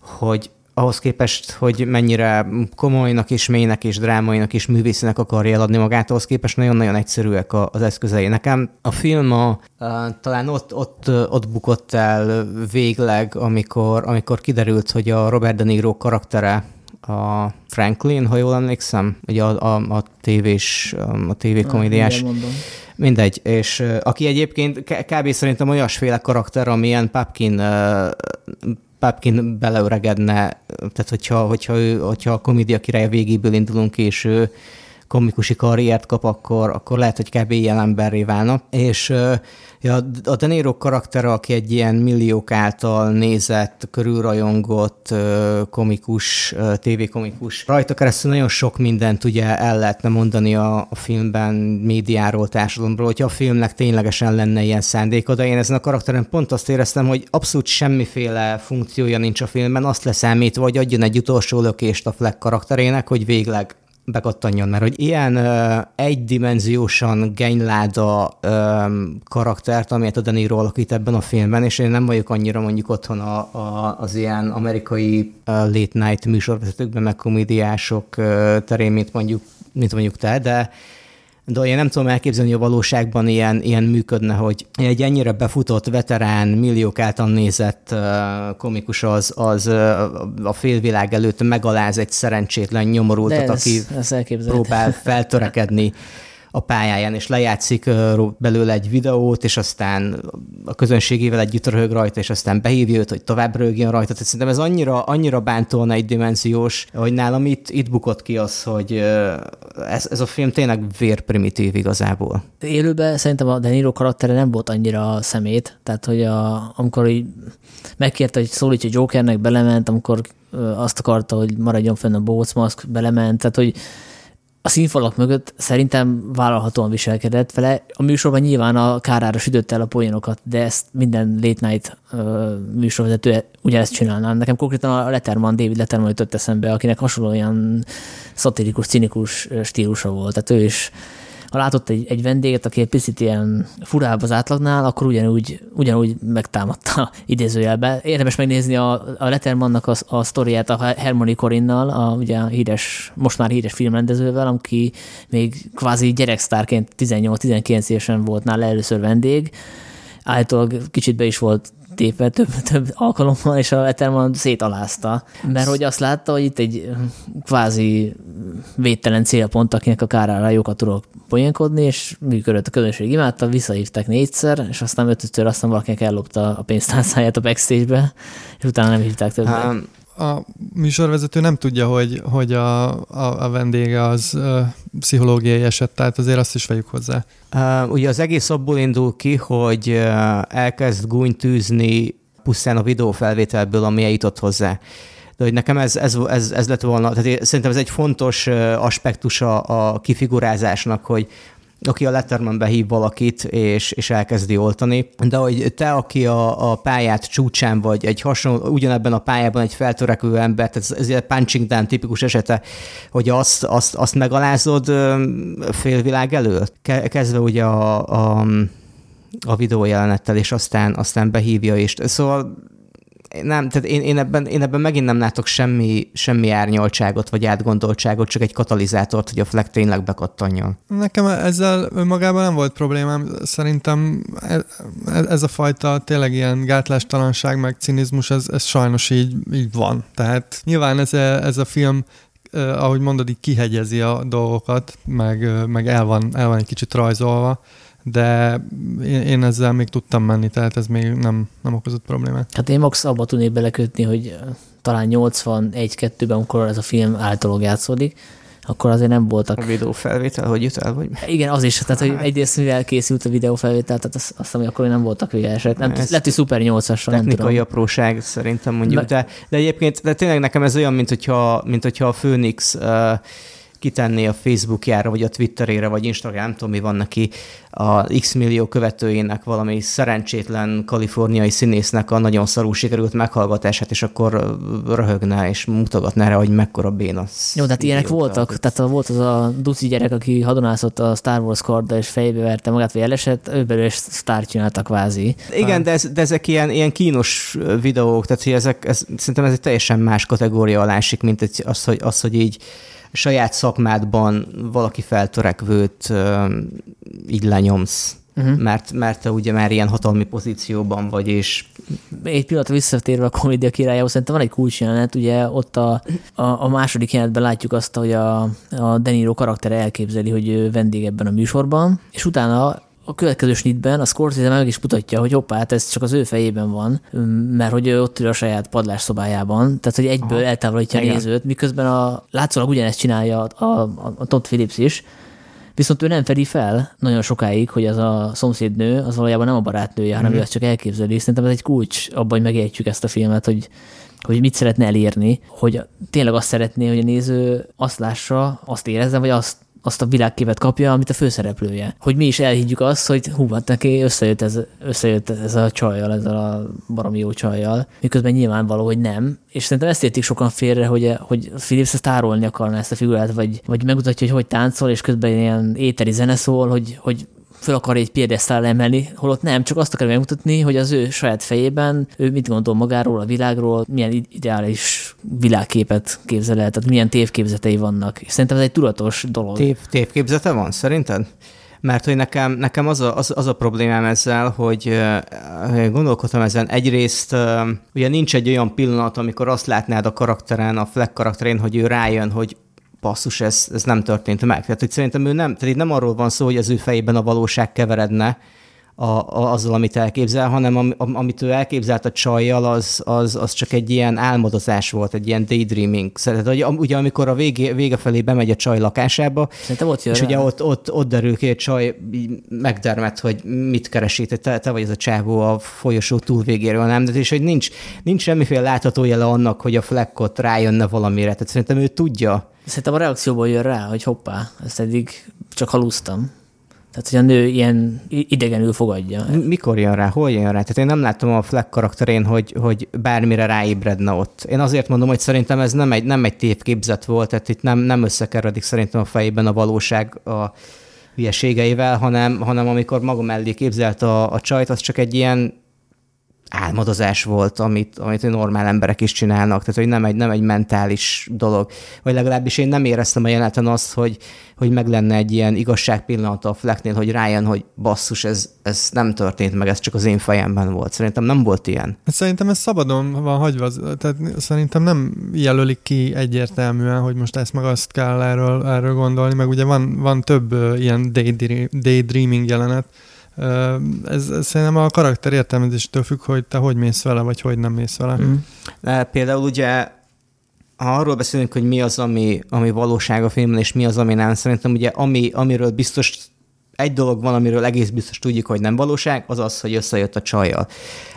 hogy ahhoz képest, hogy mennyire komolynak és mélynek és drámainak és művészinek akarja eladni magát, ahhoz képest nagyon-nagyon egyszerűek az eszközei. Nekem a film a, a, talán ott, ott, ott bukott el végleg, amikor, amikor kiderült, hogy a Robert De Niro karaktere a Franklin, ha jól emlékszem, ugye a, a, a tévés, a tévékomédiás. Mindegy, és aki egyébként kb. szerintem olyasféle karakter, amilyen Papkin Papkin beleöregedne, tehát hogyha, hogyha, ő, hogyha a komédia királya végéből indulunk, és ő komikusi karriert kap, akkor, akkor lehet, hogy kb. ilyen emberré válna. És Ja, a De Niro karakter, aki egy ilyen milliók által nézett, körülrajongott komikus, tévékomikus. Rajta keresztül nagyon sok mindent ugye el lehetne mondani a, a filmben, médiáról, társadalomról, hogyha a filmnek ténylegesen lenne ilyen szándéka, de én ezen a karakteren pont azt éreztem, hogy abszolút semmiféle funkciója nincs a filmben, azt leszámítva, hogy adjon egy utolsó lökést a Fleck karakterének, hogy végleg bekattanjon, mert hogy ilyen ö, egydimenziósan genyláda ö, karaktert, amilyet a Deniro alakít ebben a filmben, és én nem vagyok annyira mondjuk otthon a, a, az ilyen amerikai uh, late night műsorvezetőkben, meg komédiások terén, mint mondjuk, mint mondjuk te, de de én nem tudom elképzelni, hogy a valóságban ilyen, ilyen működne, hogy egy ennyire befutott veterán, milliók által nézett komikus az, az a félvilág előtt megaláz egy szerencsétlen nyomorultat, ez, aki ez próbál feltörekedni <laughs> a pályáján, és lejátszik belőle egy videót, és aztán a közönségével együtt röhög rajta, és aztán behívja őt, hogy tovább röhögjön rajta. Tehát szerintem ez annyira, annyira bántóan egydimenziós, hogy nálam itt, itt bukott ki az, hogy ez, ez a film tényleg vérprimitív igazából. Élőben szerintem a De Niro karaktere nem volt annyira szemét, tehát hogy a, amikor így megkérte, hogy szólítja Jokernek, belement, amikor azt akarta, hogy maradjon fenn a Bócmaszk, belement, tehát hogy a színfalak mögött szerintem vállalhatóan viselkedett vele. A műsorban nyilván a kárára sütött el a poénokat, de ezt minden late night műsorvezető ugye ezt csinálná. Nekem konkrétan a Letterman, David Letterman jutott eszembe, akinek hasonló olyan szatirikus, cinikus stílusa volt. Tehát ő is ha látott egy, egy vendéget, aki egy picit ilyen furább az átlagnál, akkor ugyanúgy, ugyanúgy megtámadta idézőjelbe. Érdemes megnézni a, a Lettermannak a, a sztoriát a Hermione Corinnal, a, ugye a híres, most már híres filmrendezővel, aki még kvázi gyereksztárként 18-19 évesen volt nála először vendég, állítólag kicsit be is volt tépve több, több alkalommal, és a Eterman szétalázta. Mert hogy azt látta, hogy itt egy kvázi védtelen célpont, akinek a kárára jókat tudok poénkodni, és működött a közönség imádta, visszahívták négyszer, és aztán ötötször aztán valakinek ellopta a pénztárcáját a backstage-be, és utána nem hívták többet. A műsorvezető nem tudja, hogy, hogy a, a, a vendége az uh, pszichológiai eset, tehát azért azt is vegyük hozzá. Uh, ugye az egész abból indul ki, hogy uh, elkezd gúnytűzni pusztán a videófelvételből, ami eljutott hozzá. De hogy nekem ez, ez, ez, ez lett volna, tehát szerintem ez egy fontos aspektusa a kifigurázásnak, hogy aki a Lettermanbe hív valakit, és, és elkezdi oltani, de hogy te, aki a, a pályát csúcsán vagy, egy hasonló, ugyanebben a pályában egy feltörekvő ember, tehát ez, ez egy punching down tipikus esete, hogy azt, azt, azt megalázod félvilág előtt, kezdve ugye a, a a videójelenettel, és aztán, aztán behívja, és szóval nem, tehát én, én, ebben, én ebben megint nem látok semmi, semmi árnyaltságot vagy átgondoltságot, csak egy katalizátort, hogy a flag tényleg bekattanjon. Nekem ezzel önmagában nem volt problémám. Szerintem e, e, ez a fajta tényleg ilyen gátlástalanság, meg cinizmus, ez, ez sajnos így, így van. Tehát nyilván ez a, ez a film eh, ahogy mondod, így kihegyezi a dolgokat, meg, meg el, van, el van egy kicsit rajzolva, de én, én ezzel még tudtam menni, tehát ez még nem, nem okozott problémát. Hát én max abba tudnék belekötni, hogy talán 81-2-ben, amikor ez a film általában játszódik, akkor azért nem voltak... A videófelvétel, hogy jut el, vagy... Igen, az is, tehát hogy egyrészt mivel készült a videófelvétel, tehát azt, azt hogy akkor nem voltak végesek. Nem, ez lehet, hogy Super 8-asra, nem tudom. apróság szerintem mondjuk, de, de egyébként de tényleg nekem ez olyan, mint hogyha, mint hogyha a Phoenix uh, kitenné a Facebookjára, vagy a Twitterére, vagy Instagram, nem tudom, mi van neki, a X millió követőjének valami szerencsétlen kaliforniai színésznek a nagyon szarú sikerült meghallgatását, és akkor röhögne és mutogatná rá, hogy mekkora béna. Jó, tehát ilyenek voltak. Tehát volt az a duci gyerek, aki hadonászott a Star Wars karddal, és fejbe verte magát, vagy elesett, ő belőle is sztárt csináltak kvázi. Igen, de, ez, de ezek ilyen, ilyen kínos videók, tehát hogy ezek, ez, szerintem ez egy teljesen más kategória alá esik, mint egy, az, hogy, az, hogy így saját szakmádban valaki feltörekvőt így lenyomsz. Uh-huh. Mert, mert te ugye már ilyen hatalmi pozícióban vagy, és... Egy pillanat visszatérve a komédia királyához, szerintem van egy kulcsjelenet, ugye ott a, a, a második jelenetben látjuk azt, hogy a, a Deniro karaktere elképzeli, hogy ő vendég ebben a műsorban, és utána a következő snitben a Scorsese meg is mutatja, hogy hoppá, hát ez csak az ő fejében van, mert hogy ő ott ül a saját padlásszobájában, tehát hogy egyből Aha. eltávolítja a nézőt, miközben a, látszólag ugyanezt csinálja a, a, a Todd Phillips is, Viszont ő nem fedi fel nagyon sokáig, hogy az a szomszédnő az valójában nem a barátnője, hanem mm. ő ezt csak elképzeli. Szerintem ez egy kulcs abban, hogy megértjük ezt a filmet, hogy, hogy mit szeretne elérni, hogy tényleg azt szeretné, hogy a néző azt lássa, azt érezze, vagy azt azt a világképet kapja, amit a főszereplője. Hogy mi is elhiggyük azt, hogy hú, hát neki összejött ez, összejött ez a csajjal, ezzel a baromi jó csajjal, miközben nyilvánvaló, hogy nem. És szerintem ezt értik sokan félre, hogy, hogy Philips ezt tárolni akarná ezt a figurát, vagy, vagy megmutatja, hogy hogy táncol, és közben ilyen éteri zene szól, hogy, hogy föl akar egy piedesztál emelni, holott nem, csak azt akar megmutatni, hogy az ő saját fejében ő mit gondol magáról, a világról, milyen ideális világképet képzel el, tehát milyen tévképzetei vannak. És szerintem ez egy tudatos dolog. Tév, tévképzete van, szerinted? Mert hogy nekem, nekem az, a, az, az a problémám ezzel, hogy gondolkodtam ezen. Egyrészt ugye nincs egy olyan pillanat, amikor azt látnád a karakteren, a Fleck karakterén, hogy ő rájön, hogy passzus, ez, ez nem történt meg. Tehát, hogy szerintem ő nem, tehát itt nem arról van szó, hogy az ő fejében a valóság keveredne, a, a, azzal, amit elképzel, hanem am, amit ő elképzelt a csajjal, az, az, az csak egy ilyen álmodozás volt, egy ilyen daydreaming. Szerintem, hogy ugye amikor a vége, vége felé bemegy a csaj lakásába, Szerintem ott és ugye ott, ott, ott derül ki, egy csaj megdermet, hogy mit keresi, te, te vagy ez a csávó a folyosó túlvégéről, nem? De és hogy nincs, nincs semmiféle látható jele annak, hogy a flekkot rájönne valamire. Tehát szerintem ő tudja, Szerintem a reakcióból jön rá, hogy hoppá, ezt eddig csak halusztam. Tehát, hogy a nő ilyen idegenül fogadja. Mikor jön rá? Hol jön rá? Tehát én nem látom a Fleck karakterén, hogy, hogy bármire ráébredne ott. Én azért mondom, hogy szerintem ez nem egy, nem egy tévképzet volt, tehát itt nem, nem összekeredik szerintem a fejében a valóság a hülyeségeivel, hanem, hanem amikor maga mellé képzelt a, a csajt, az csak egy ilyen álmodozás volt, amit, amit normál emberek is csinálnak, tehát hogy nem egy, nem egy mentális dolog. Vagy legalábbis én nem éreztem a jeleneten azt, hogy, hogy meg lenne egy ilyen igazság pillanata a Flecknél, hogy rájön, hogy basszus, ez, ez nem történt meg, ez csak az én fejemben volt. Szerintem nem volt ilyen. Hát szerintem ez szabadon van hagyva, tehát szerintem nem jelölik ki egyértelműen, hogy most ezt meg azt kell erről, erről gondolni, meg ugye van, van több ilyen daydreaming jelenet, ez, ez szerintem a karakter értelmezéstől függ, hogy te hogy mész vele, vagy hogy nem mész vele. Mm. De például ugye ha arról beszélünk, hogy mi az, ami, ami valóság a filmben, és mi az, ami nem, szerintem ugye ami, amiről biztos egy dolog van, amiről egész biztos tudjuk, hogy nem valóság, az az, hogy összejött a csajjal.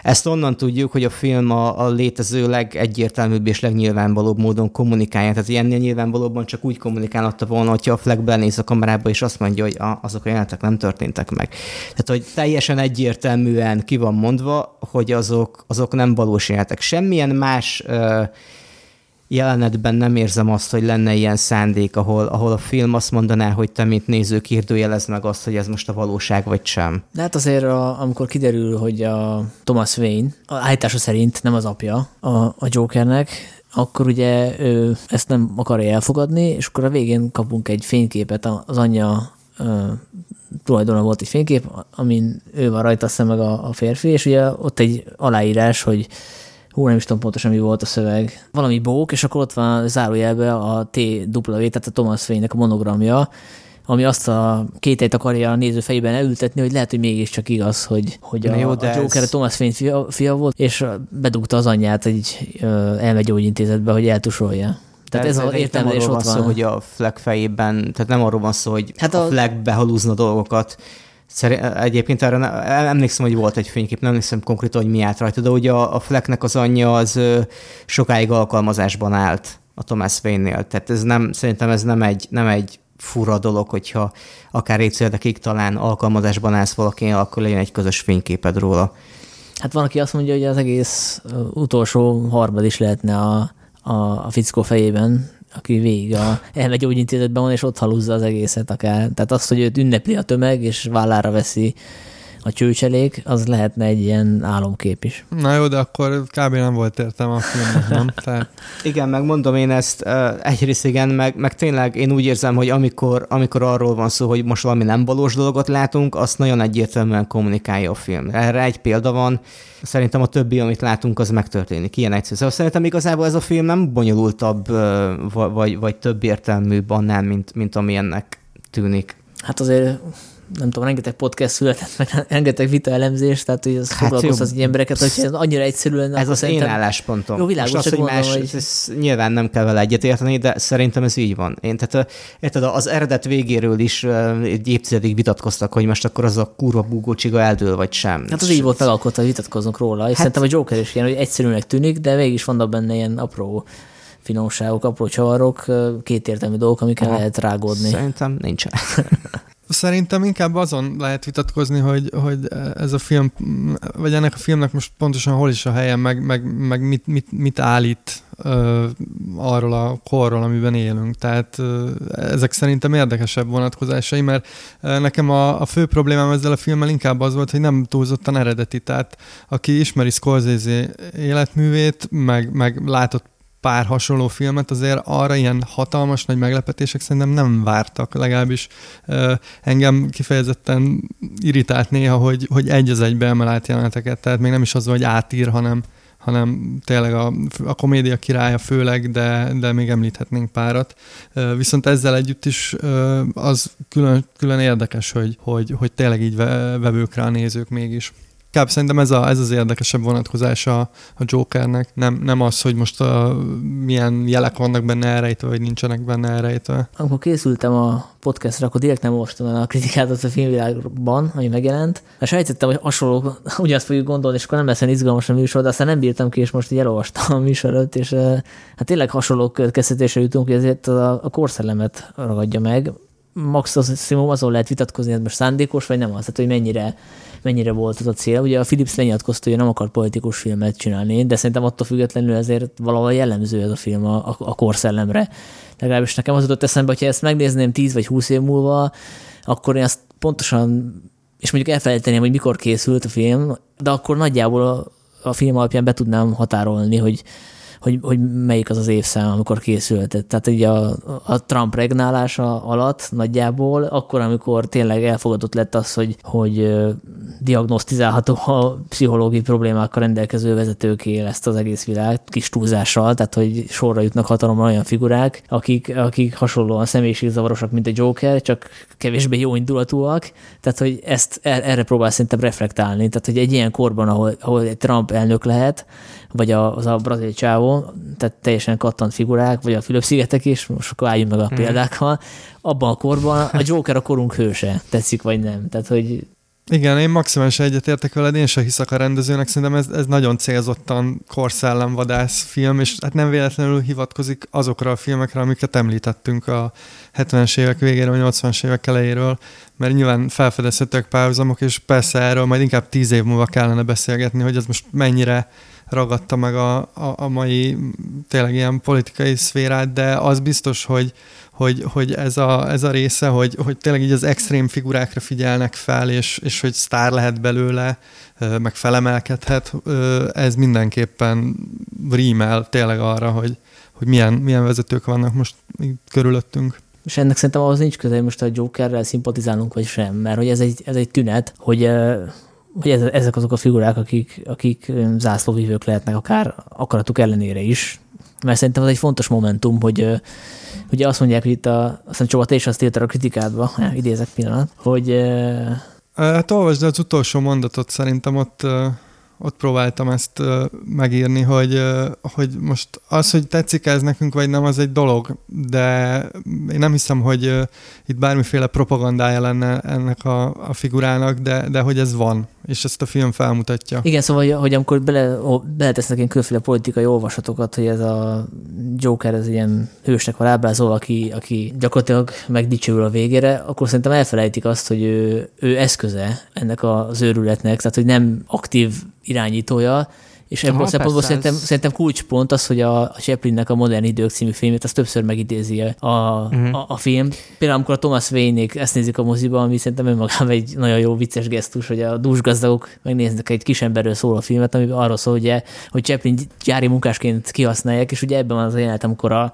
Ezt onnan tudjuk, hogy a film a, a létező legegyértelműbb és legnyilvánvalóbb módon kommunikálja. Tehát ilyennél nyilvánvalóban csak úgy kommunikálhatta volna, hogyha a Fleck benéz a kamerába, és azt mondja, hogy a, azok a jelenetek nem történtek meg. Tehát, hogy teljesen egyértelműen ki van mondva, hogy azok, azok nem valós jelenetek. Semmilyen más uh, jelenetben nem érzem azt, hogy lenne ilyen szándék, ahol, ahol a film azt mondaná, hogy te, mint néző, kérdőjelez meg azt, hogy ez most a valóság vagy sem. De hát azért, a, amikor kiderül, hogy a Thomas Wayne, a állítása szerint nem az apja a, a Jokernek, akkor ugye ő ezt nem akarja elfogadni, és akkor a végén kapunk egy fényképet, az anyja tulajdonban volt egy fénykép, amin ő van rajta, aztán meg a, a férfi, és ugye ott egy aláírás, hogy hú, nem is tudom pontosan, mi volt a szöveg. Valami bók, és akkor ott van zárójelbe a TW, tehát a Thomas Wayne-nek a monogramja, ami azt a kételyt akarja a néző fejében elültetni, hogy lehet, hogy mégiscsak igaz, hogy, hogy a, jó, a Joker ez... a Thomas Wayne fia, fia volt, és bedugta az anyját egy elmegyógyintézetbe, hogy eltusolja. Tehát ez, ez az értelmezés ott van. Szó, hogy a Fleck fejében, tehát nem arról van szó, hogy hát a, a Fleck behalúzna dolgokat, Szerint, egyébként arra ne, emlékszem, hogy volt egy fénykép, nem emlékszem konkrétan, hogy mi állt rajta, de ugye a, a Flecknek az anyja az sokáig alkalmazásban állt a Thomas Wayne-nél. Tehát ez nem, szerintem ez nem egy, nem egy fura dolog, hogyha akár évtizedekig talán alkalmazásban állsz valakinél, akkor legyen egy közös fényképed róla. Hát van, aki azt mondja, hogy az egész utolsó harmad is lehetne a, a, a fickó fejében, aki végig a, elmegy gyógyintézetben van, és ott halúzza az egészet akár. Tehát azt, hogy őt ünnepli a tömeg, és vállára veszi a csőcselék, az lehetne egy ilyen álomkép is. Na jó, de akkor kb. nem volt értem a filmnek, nem? <laughs> Tehát... igen, megmondom én ezt, egyrészt igen, meg, meg tényleg én úgy érzem, hogy amikor, amikor arról van szó, hogy most valami nem valós dolgot látunk, azt nagyon egyértelműen kommunikálja a film. Erre egy példa van, szerintem a többi, amit látunk, az megtörténik. Ilyen egyszerű. Szóval szerintem igazából ez a film nem bonyolultabb, vagy, vagy több értelműbb annál, mint, mint ami ennek tűnik. Hát azért nem tudom, rengeteg podcast született, meg <laughs> rengeteg vita elemzés, tehát hogy az hát foglalkoztat az embereket, hogy ez annyira egyszerű lenne. Ez az szerintem... én álláspontom. Jó, világos, Most az, hogy más, hogy... Ez, nyilván nem kell vele egyetérteni, de szerintem ez így van. Én, tehát érted, az eredet végéről is egy évtizedig vitatkoztak, hogy most akkor az a kurva búgócsiga eldől, vagy sem. Hát az így volt megalkotva, hogy vitatkozunk róla, és hát... szerintem a Joker is ilyen, hogy egyszerűnek tűnik, de végig is vannak benne ilyen apró finomságok, apró csavarok, kétértelmű dolgok, amikkel Aha. lehet rágódni. Szerintem nincsen. <laughs> Szerintem inkább azon lehet vitatkozni, hogy, hogy ez a film, vagy ennek a filmnek most pontosan hol is a helye, meg, meg, meg mit, mit, mit állít uh, arról a korról, amiben élünk. Tehát uh, ezek szerintem érdekesebb vonatkozásai, mert nekem a, a fő problémám ezzel a filmmel inkább az volt, hogy nem túlzottan eredeti. Tehát aki ismeri Scorsese életművét, meg, meg látott pár hasonló filmet, azért arra ilyen hatalmas nagy meglepetések szerintem nem vártak, legalábbis engem kifejezetten irritált néha, hogy, hogy egy az egybe emel át jeleneteket, tehát még nem is az, hogy átír, hanem, hanem tényleg a, a komédia királya főleg, de, de még említhetnénk párat. Viszont ezzel együtt is az külön, külön érdekes, hogy, hogy, hogy tényleg így vevők rá a nézők mégis. Inkább szerintem ez, a, ez az érdekesebb vonatkozása a, Jokernek, nem, nem az, hogy most a, milyen jelek vannak benne elrejtve, vagy nincsenek benne elrejtve. Amikor készültem a podcastra, akkor direkt nem olvastam a kritikát az a filmvilágban, ami megjelent. És sejtettem, hogy hasonló, <laughs> ugyanazt fogjuk gondolni, és akkor nem lesz izgalmas a műsor, de aztán nem bírtam ki, és most így elolvastam a műsorot, és hát tényleg hasonló következtetésre jutunk, hogy ezért a, a korszellemet ragadja meg. Max maximum azon lehet vitatkozni, hogy most szándékos, vagy nem az, tehát hogy mennyire, mennyire volt az a cél. Ugye a Philips lenyilatkozta, hogy nem akar politikus filmet csinálni, de szerintem attól függetlenül ezért valahol jellemző ez a film a, a, a korszellemre. Legalábbis nekem az jutott eszembe, hogyha ezt megnézném 10 vagy 20 év múlva, akkor én azt pontosan, és mondjuk elfelejteném, hogy mikor készült a film, de akkor nagyjából a, a film alapján be tudnám határolni, hogy hogy, hogy melyik az az évszám, amikor készült. Tehát ugye a, a Trump regnálása alatt nagyjából, akkor, amikor tényleg elfogadott lett az, hogy, hogy diagnosztizálható a pszichológiai problémákkal rendelkező vezetőké ezt az egész világ kis túlzással, tehát hogy sorra jutnak hatalomra olyan figurák, akik, akik hasonlóan személyiségzavarosak, mint a Joker, csak kevésbé jó indulatúak, tehát hogy ezt er, erre próbál szerintem reflektálni, tehát hogy egy ilyen korban, ahol, ahol egy Trump elnök lehet, vagy a, az a brazil csávó, tehát teljesen kattant figurák, vagy a Fülöp-szigetek is, most akkor álljunk meg a hmm. példákkal, abban a korban a Joker a korunk hőse, tetszik vagy nem. Tehát, hogy igen, én maximálisan egyetértek veled, én sem hiszek a rendezőnek, szerintem ez, ez nagyon célzottan korszellemvadász film, és hát nem véletlenül hivatkozik azokra a filmekre, amiket említettünk a 70-es évek végéről, a 80-as évek elejéről, mert nyilván felfedezhetők párhuzamok, és persze erről majd inkább tíz év múlva kellene beszélgetni, hogy ez most mennyire ragadta meg a, a, a mai tényleg ilyen politikai szférát, de az biztos, hogy, hogy, hogy ez, a, ez a része, hogy, hogy tényleg így az extrém figurákra figyelnek fel, és, és hogy sztár lehet belőle, meg felemelkedhet, ez mindenképpen rímel tényleg arra, hogy, hogy milyen, milyen vezetők vannak most körülöttünk. És ennek szerintem ahhoz nincs köze, hogy most a Jokerrel szimpatizálunk, vagy sem, mert hogy ez egy, ez egy tünet, hogy hogy ezek azok a figurák, akik, akik zászlóvívők lehetnek akár akaratuk ellenére is, mert szerintem az egy fontos momentum, hogy ugye azt mondják, hogy itt a, azt Csaba, te is azt írtad a kritikádba, idézek pillanat, hogy... Hát olvasd az utolsó mondatot, szerintem ott ott próbáltam ezt megírni, hogy, hogy most az, hogy tetszik ez nekünk, vagy nem, az egy dolog, de én nem hiszem, hogy itt bármiféle propagandája lenne ennek a, a figurának, de, de hogy ez van, és ezt a film felmutatja. Igen, szóval, hogy amikor bele, beletesznek ilyen különféle politikai olvasatokat, hogy ez a Joker ez ilyen hősnek van ábrázol, aki, aki gyakorlatilag megdicsőül a végére, akkor szerintem elfelejtik azt, hogy ő, ő eszköze ennek az őrületnek, tehát hogy nem aktív irányítója, és ebből a szempontból szerintem, ez... szerintem kulcspont az, hogy a, a Chaplinnek a Modern Idők című filmét, az többször megidézi a, uh-huh. a, a film. Például amikor a Thomas wayne ezt nézik a moziban, ami szerintem önmagában egy nagyon jó vicces gesztus, hogy a dúsgazdagok megnéznek egy kisemberről szóló filmet, ami arról szól, ugye, hogy Chaplin gyári munkásként kihasználják, és ugye ebben van az a jelenet, amikor a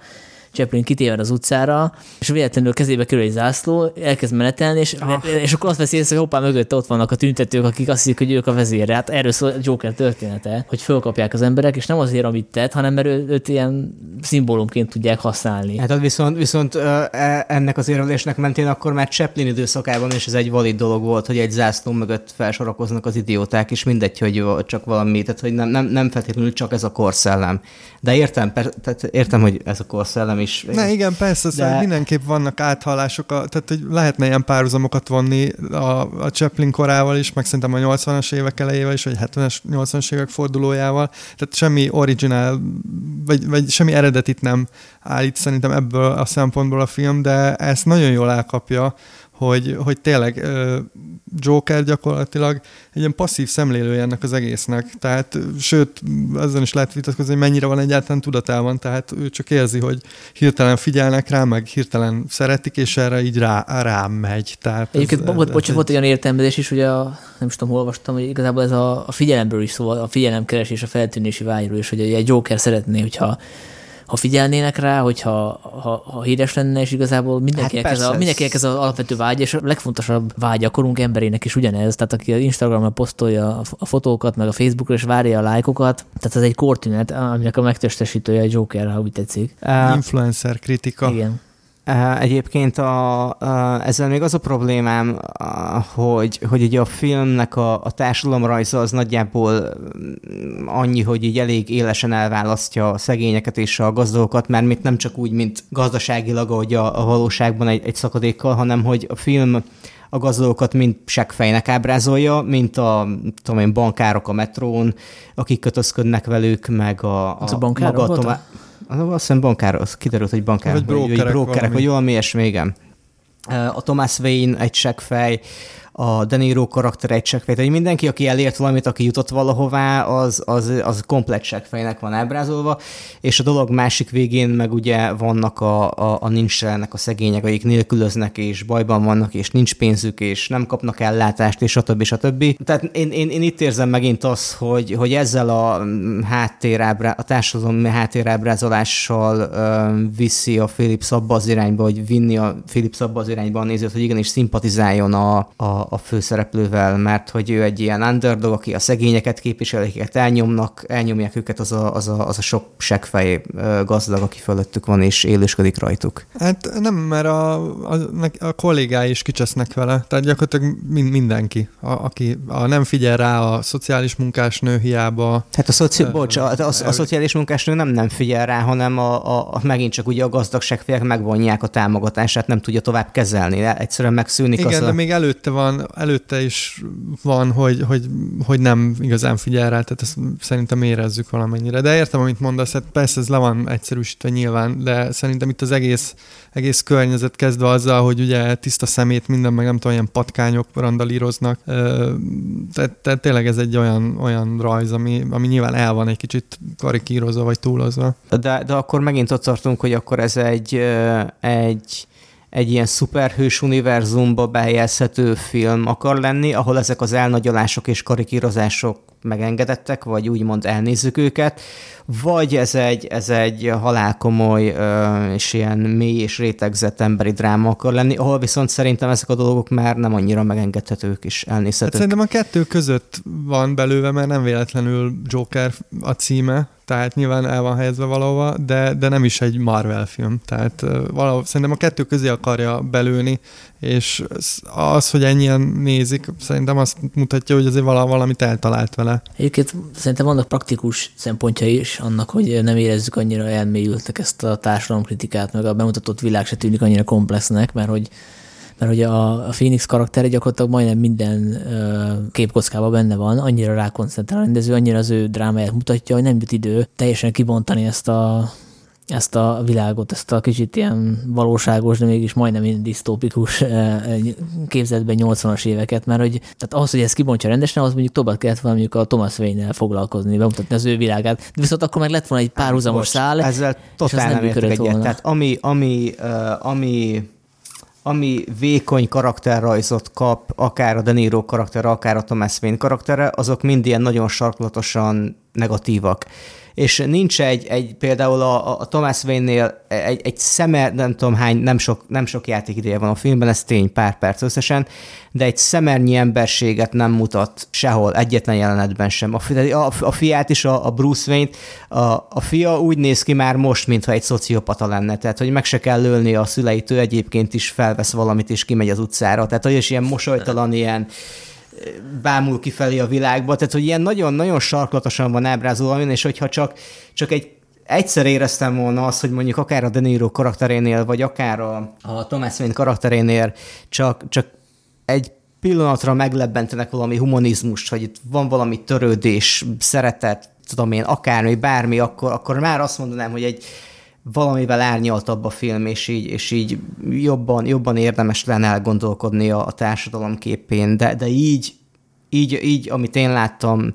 Chaplin kitéven az utcára, és véletlenül kezébe kerül egy zászló, elkezd menetelni, és, ah. és akkor azt veszi észre, hogy hoppá, mögött ott vannak a tüntetők, akik azt hiszik, hogy ők a vezére. Hát erről szól a Joker története, hogy fölkapják az emberek, és nem azért, amit tett, hanem mert ő, őt ilyen szimbólumként tudják használni. Hát viszont, viszont e, ennek az érvelésnek mentén akkor már Chaplin időszakában is ez egy valid dolog volt, hogy egy zászló mögött felsorakoznak az idióták, és mindegy, hogy csak valami, tehát hogy nem, nem, nem feltétlenül csak ez a korszellem. De értem, per, tehát értem, hogy ez a korszellem is. Ne, igen, persze, de... szóval mindenképp vannak áthallások, tehát hogy lehetne ilyen párhuzamokat vonni a, a Chaplin korával is, meg szerintem a 80-as évek elejével is, vagy 70-es, 80-as évek fordulójával, tehát semmi originál, vagy, vagy semmi eredetit nem állít szerintem ebből a szempontból a film, de ezt nagyon jól elkapja, hogy, hogy tényleg Joker gyakorlatilag egy ilyen passzív szemlélője ennek az egésznek. Tehát, sőt, ezen is lehet vitatkozni, hogy mennyire van egyáltalán tudatában, tehát ő csak érzi, hogy hirtelen figyelnek rá, meg hirtelen szeretik, és erre így rá, rám megy. Tehát Egyébként, ez, bocs, egy... volt olyan értelmezés is, hogy a, nem is tudom, olvastam, hogy igazából ez a, a figyelemből is szól, a figyelemkeresés, a feltűnési vágyról is, hogy egy Joker szeretné, hogyha ha figyelnének rá, hogyha ha, ha híres lenne, és igazából mindenki hát ez, a, mindenki ez az alapvető vágy, és a legfontosabb vágy a korunk emberének is ugyanez, tehát aki az Instagramra posztolja a fotókat, meg a Facebookra, és várja a lájkokat, tehát ez egy kortünet, aminek a megtestesítője a Joker, ha úgy tetszik. Uh, Influencer kritika. Igen. Egyébként a, a, ezzel még az a problémám, a, hogy, hogy ugye a filmnek a, a társadalomrajza az nagyjából annyi, hogy így elég élesen elválasztja a szegényeket és a gazdagokat, mert még nem csak úgy, mint gazdaságilag, ahogy a, a valóságban egy, egy szakadékkal, hanem hogy a film a gazdagokat mind seggfejnek ábrázolja, mint a tudom én, bankárok a metrón, akik kötözködnek velük, meg a, a, a maga a tomá... Azt hiszem bankár, az kiderült, hogy bankár, vagy, vagy, vagy brókerek, vagy valami ilyesmi, igen. A Thomas Wayne egy seggfej, a De Niro karakter egy seggfej. Tehát mindenki, aki elért valamit, aki jutott valahová, az, az, az komplet seggfejnek van ábrázolva, és a dolog másik végén meg ugye vannak a, a, a nincsenek a szegények, akik nélkülöznek, és bajban vannak, és nincs pénzük, és nem kapnak ellátást, és stb. stb. Tehát én, én, én itt érzem megint azt, hogy, hogy ezzel a háttérábrá, a társadalom háttérábrázolással viszi a Philips abba az irányba, hogy vinni a Philips abba az irányba a nézőt, hogy igenis szimpatizáljon a, a, a főszereplővel, mert hogy ő egy ilyen underdog, aki a szegényeket képvisel, akiket elnyomnak, elnyomják őket az a, az a, az a sok seggfej gazdag, aki fölöttük van, és élősködik rajtuk. Hát nem, mert a, a, a kollégái is kicsesznek vele, tehát gyakorlatilag mind, mindenki, a, aki a, nem figyel rá a szociális munkásnő hiába. Hát a, szoci, bocs, a, a, a, a szociális munkásnő nem nem figyel rá, hanem a, a, a megint csak ugye a gazdagságfélek megvonják a támogatását, nem tudja tovább kezelni, egyszerűen megszűnik Igen, az de a... még előtte van előtte is van, hogy, hogy, hogy nem igazán figyel rá, tehát ezt szerintem érezzük valamennyire. De értem, amit mondasz, hát persze ez le van egyszerűsítve nyilván, de szerintem itt az egész, egész környezet kezdve azzal, hogy ugye tiszta szemét, minden, meg nem tudom, ilyen patkányok randalíroznak. Tehát, tehát tényleg ez egy olyan, olyan rajz, ami, ami nyilván el van egy kicsit karikírozva, vagy túlozva. De, de akkor megint ott tartunk, hogy akkor ez egy, egy egy ilyen szuperhős univerzumba bejegyezhető film akar lenni, ahol ezek az elnagyolások és karikírozások megengedettek, vagy úgymond elnézzük őket, vagy ez egy, ez egy halálkomoly és ilyen mély és rétegzett emberi dráma akar lenni, ahol viszont szerintem ezek a dolgok már nem annyira megengedhetők és elnézhetők. Hát szerintem a kettő között van belőle, mert nem véletlenül Joker a címe, tehát nyilván el van helyezve valahova, de, de nem is egy Marvel film. Tehát valahol, szerintem a kettő közé akarja belőni, és az, hogy ennyien nézik, szerintem azt mutatja, hogy azért valamit eltalált vele. Egyébként szerintem vannak praktikus szempontja is annak, hogy nem érezzük annyira elmélyültek ezt a társadalomkritikát, meg a bemutatott világ se tűnik annyira komplexnek, mert hogy mert hogy a, Phoenix karakter gyakorlatilag majdnem minden uh, képkockában benne van, annyira rákoncentrál a rendező, annyira az ő drámáját mutatja, hogy nem jut idő teljesen kibontani ezt a ezt a világot, ezt a kicsit ilyen valóságos, de mégis majdnem ilyen disztópikus képzetben 80-as éveket, mert hogy tehát ahhoz, hogy ezt kibontja rendesen, az mondjuk tovább kellett volna mondjuk a Thomas Wayne-nel foglalkozni, bemutatni az ő világát. De viszont akkor meg lett volna egy párhuzamos szál, ezzel totál nem, nem értek egyet. Tehát ami, ami, uh, ami ami vékony karakterrajzot kap, akár a De Niro karakter, akár a Thomas Wayne karaktere, azok mind ilyen nagyon sarklatosan negatívak és nincs egy, egy például a, a Thomas Wayne-nél egy, egy szemer, nem tudom hány, nem sok, nem sok ideje van a filmben, ez tény, pár perc összesen, de egy szemernyi emberséget nem mutat sehol, egyetlen jelenetben sem. A, a, a fiát is, a, a Bruce Wayne-t, a, a fia úgy néz ki már most, mintha egy szociopata lenne, tehát hogy meg se kell lölni a szüleit, ő egyébként is felvesz valamit, és kimegy az utcára, tehát hogy is ilyen mosolytalan, ilyen, bámul kifelé a világba, tehát hogy ilyen nagyon-nagyon sarklatosan van ábrázolva, és hogyha csak, csak egy egyszer éreztem volna azt, hogy mondjuk akár a De Niro karakterénél, vagy akár a, a Thomas Wayne karakterénél csak, csak egy pillanatra meglebbentenek valami humanizmust, hogy itt van valami törődés, szeretet, tudom én, akármi, bármi, akkor, akkor már azt mondanám, hogy egy valamivel árnyaltabb a film, és így, és így jobban, jobban érdemes lenne elgondolkodni a, a társadalom képén, de, de így, így, így, amit én láttam,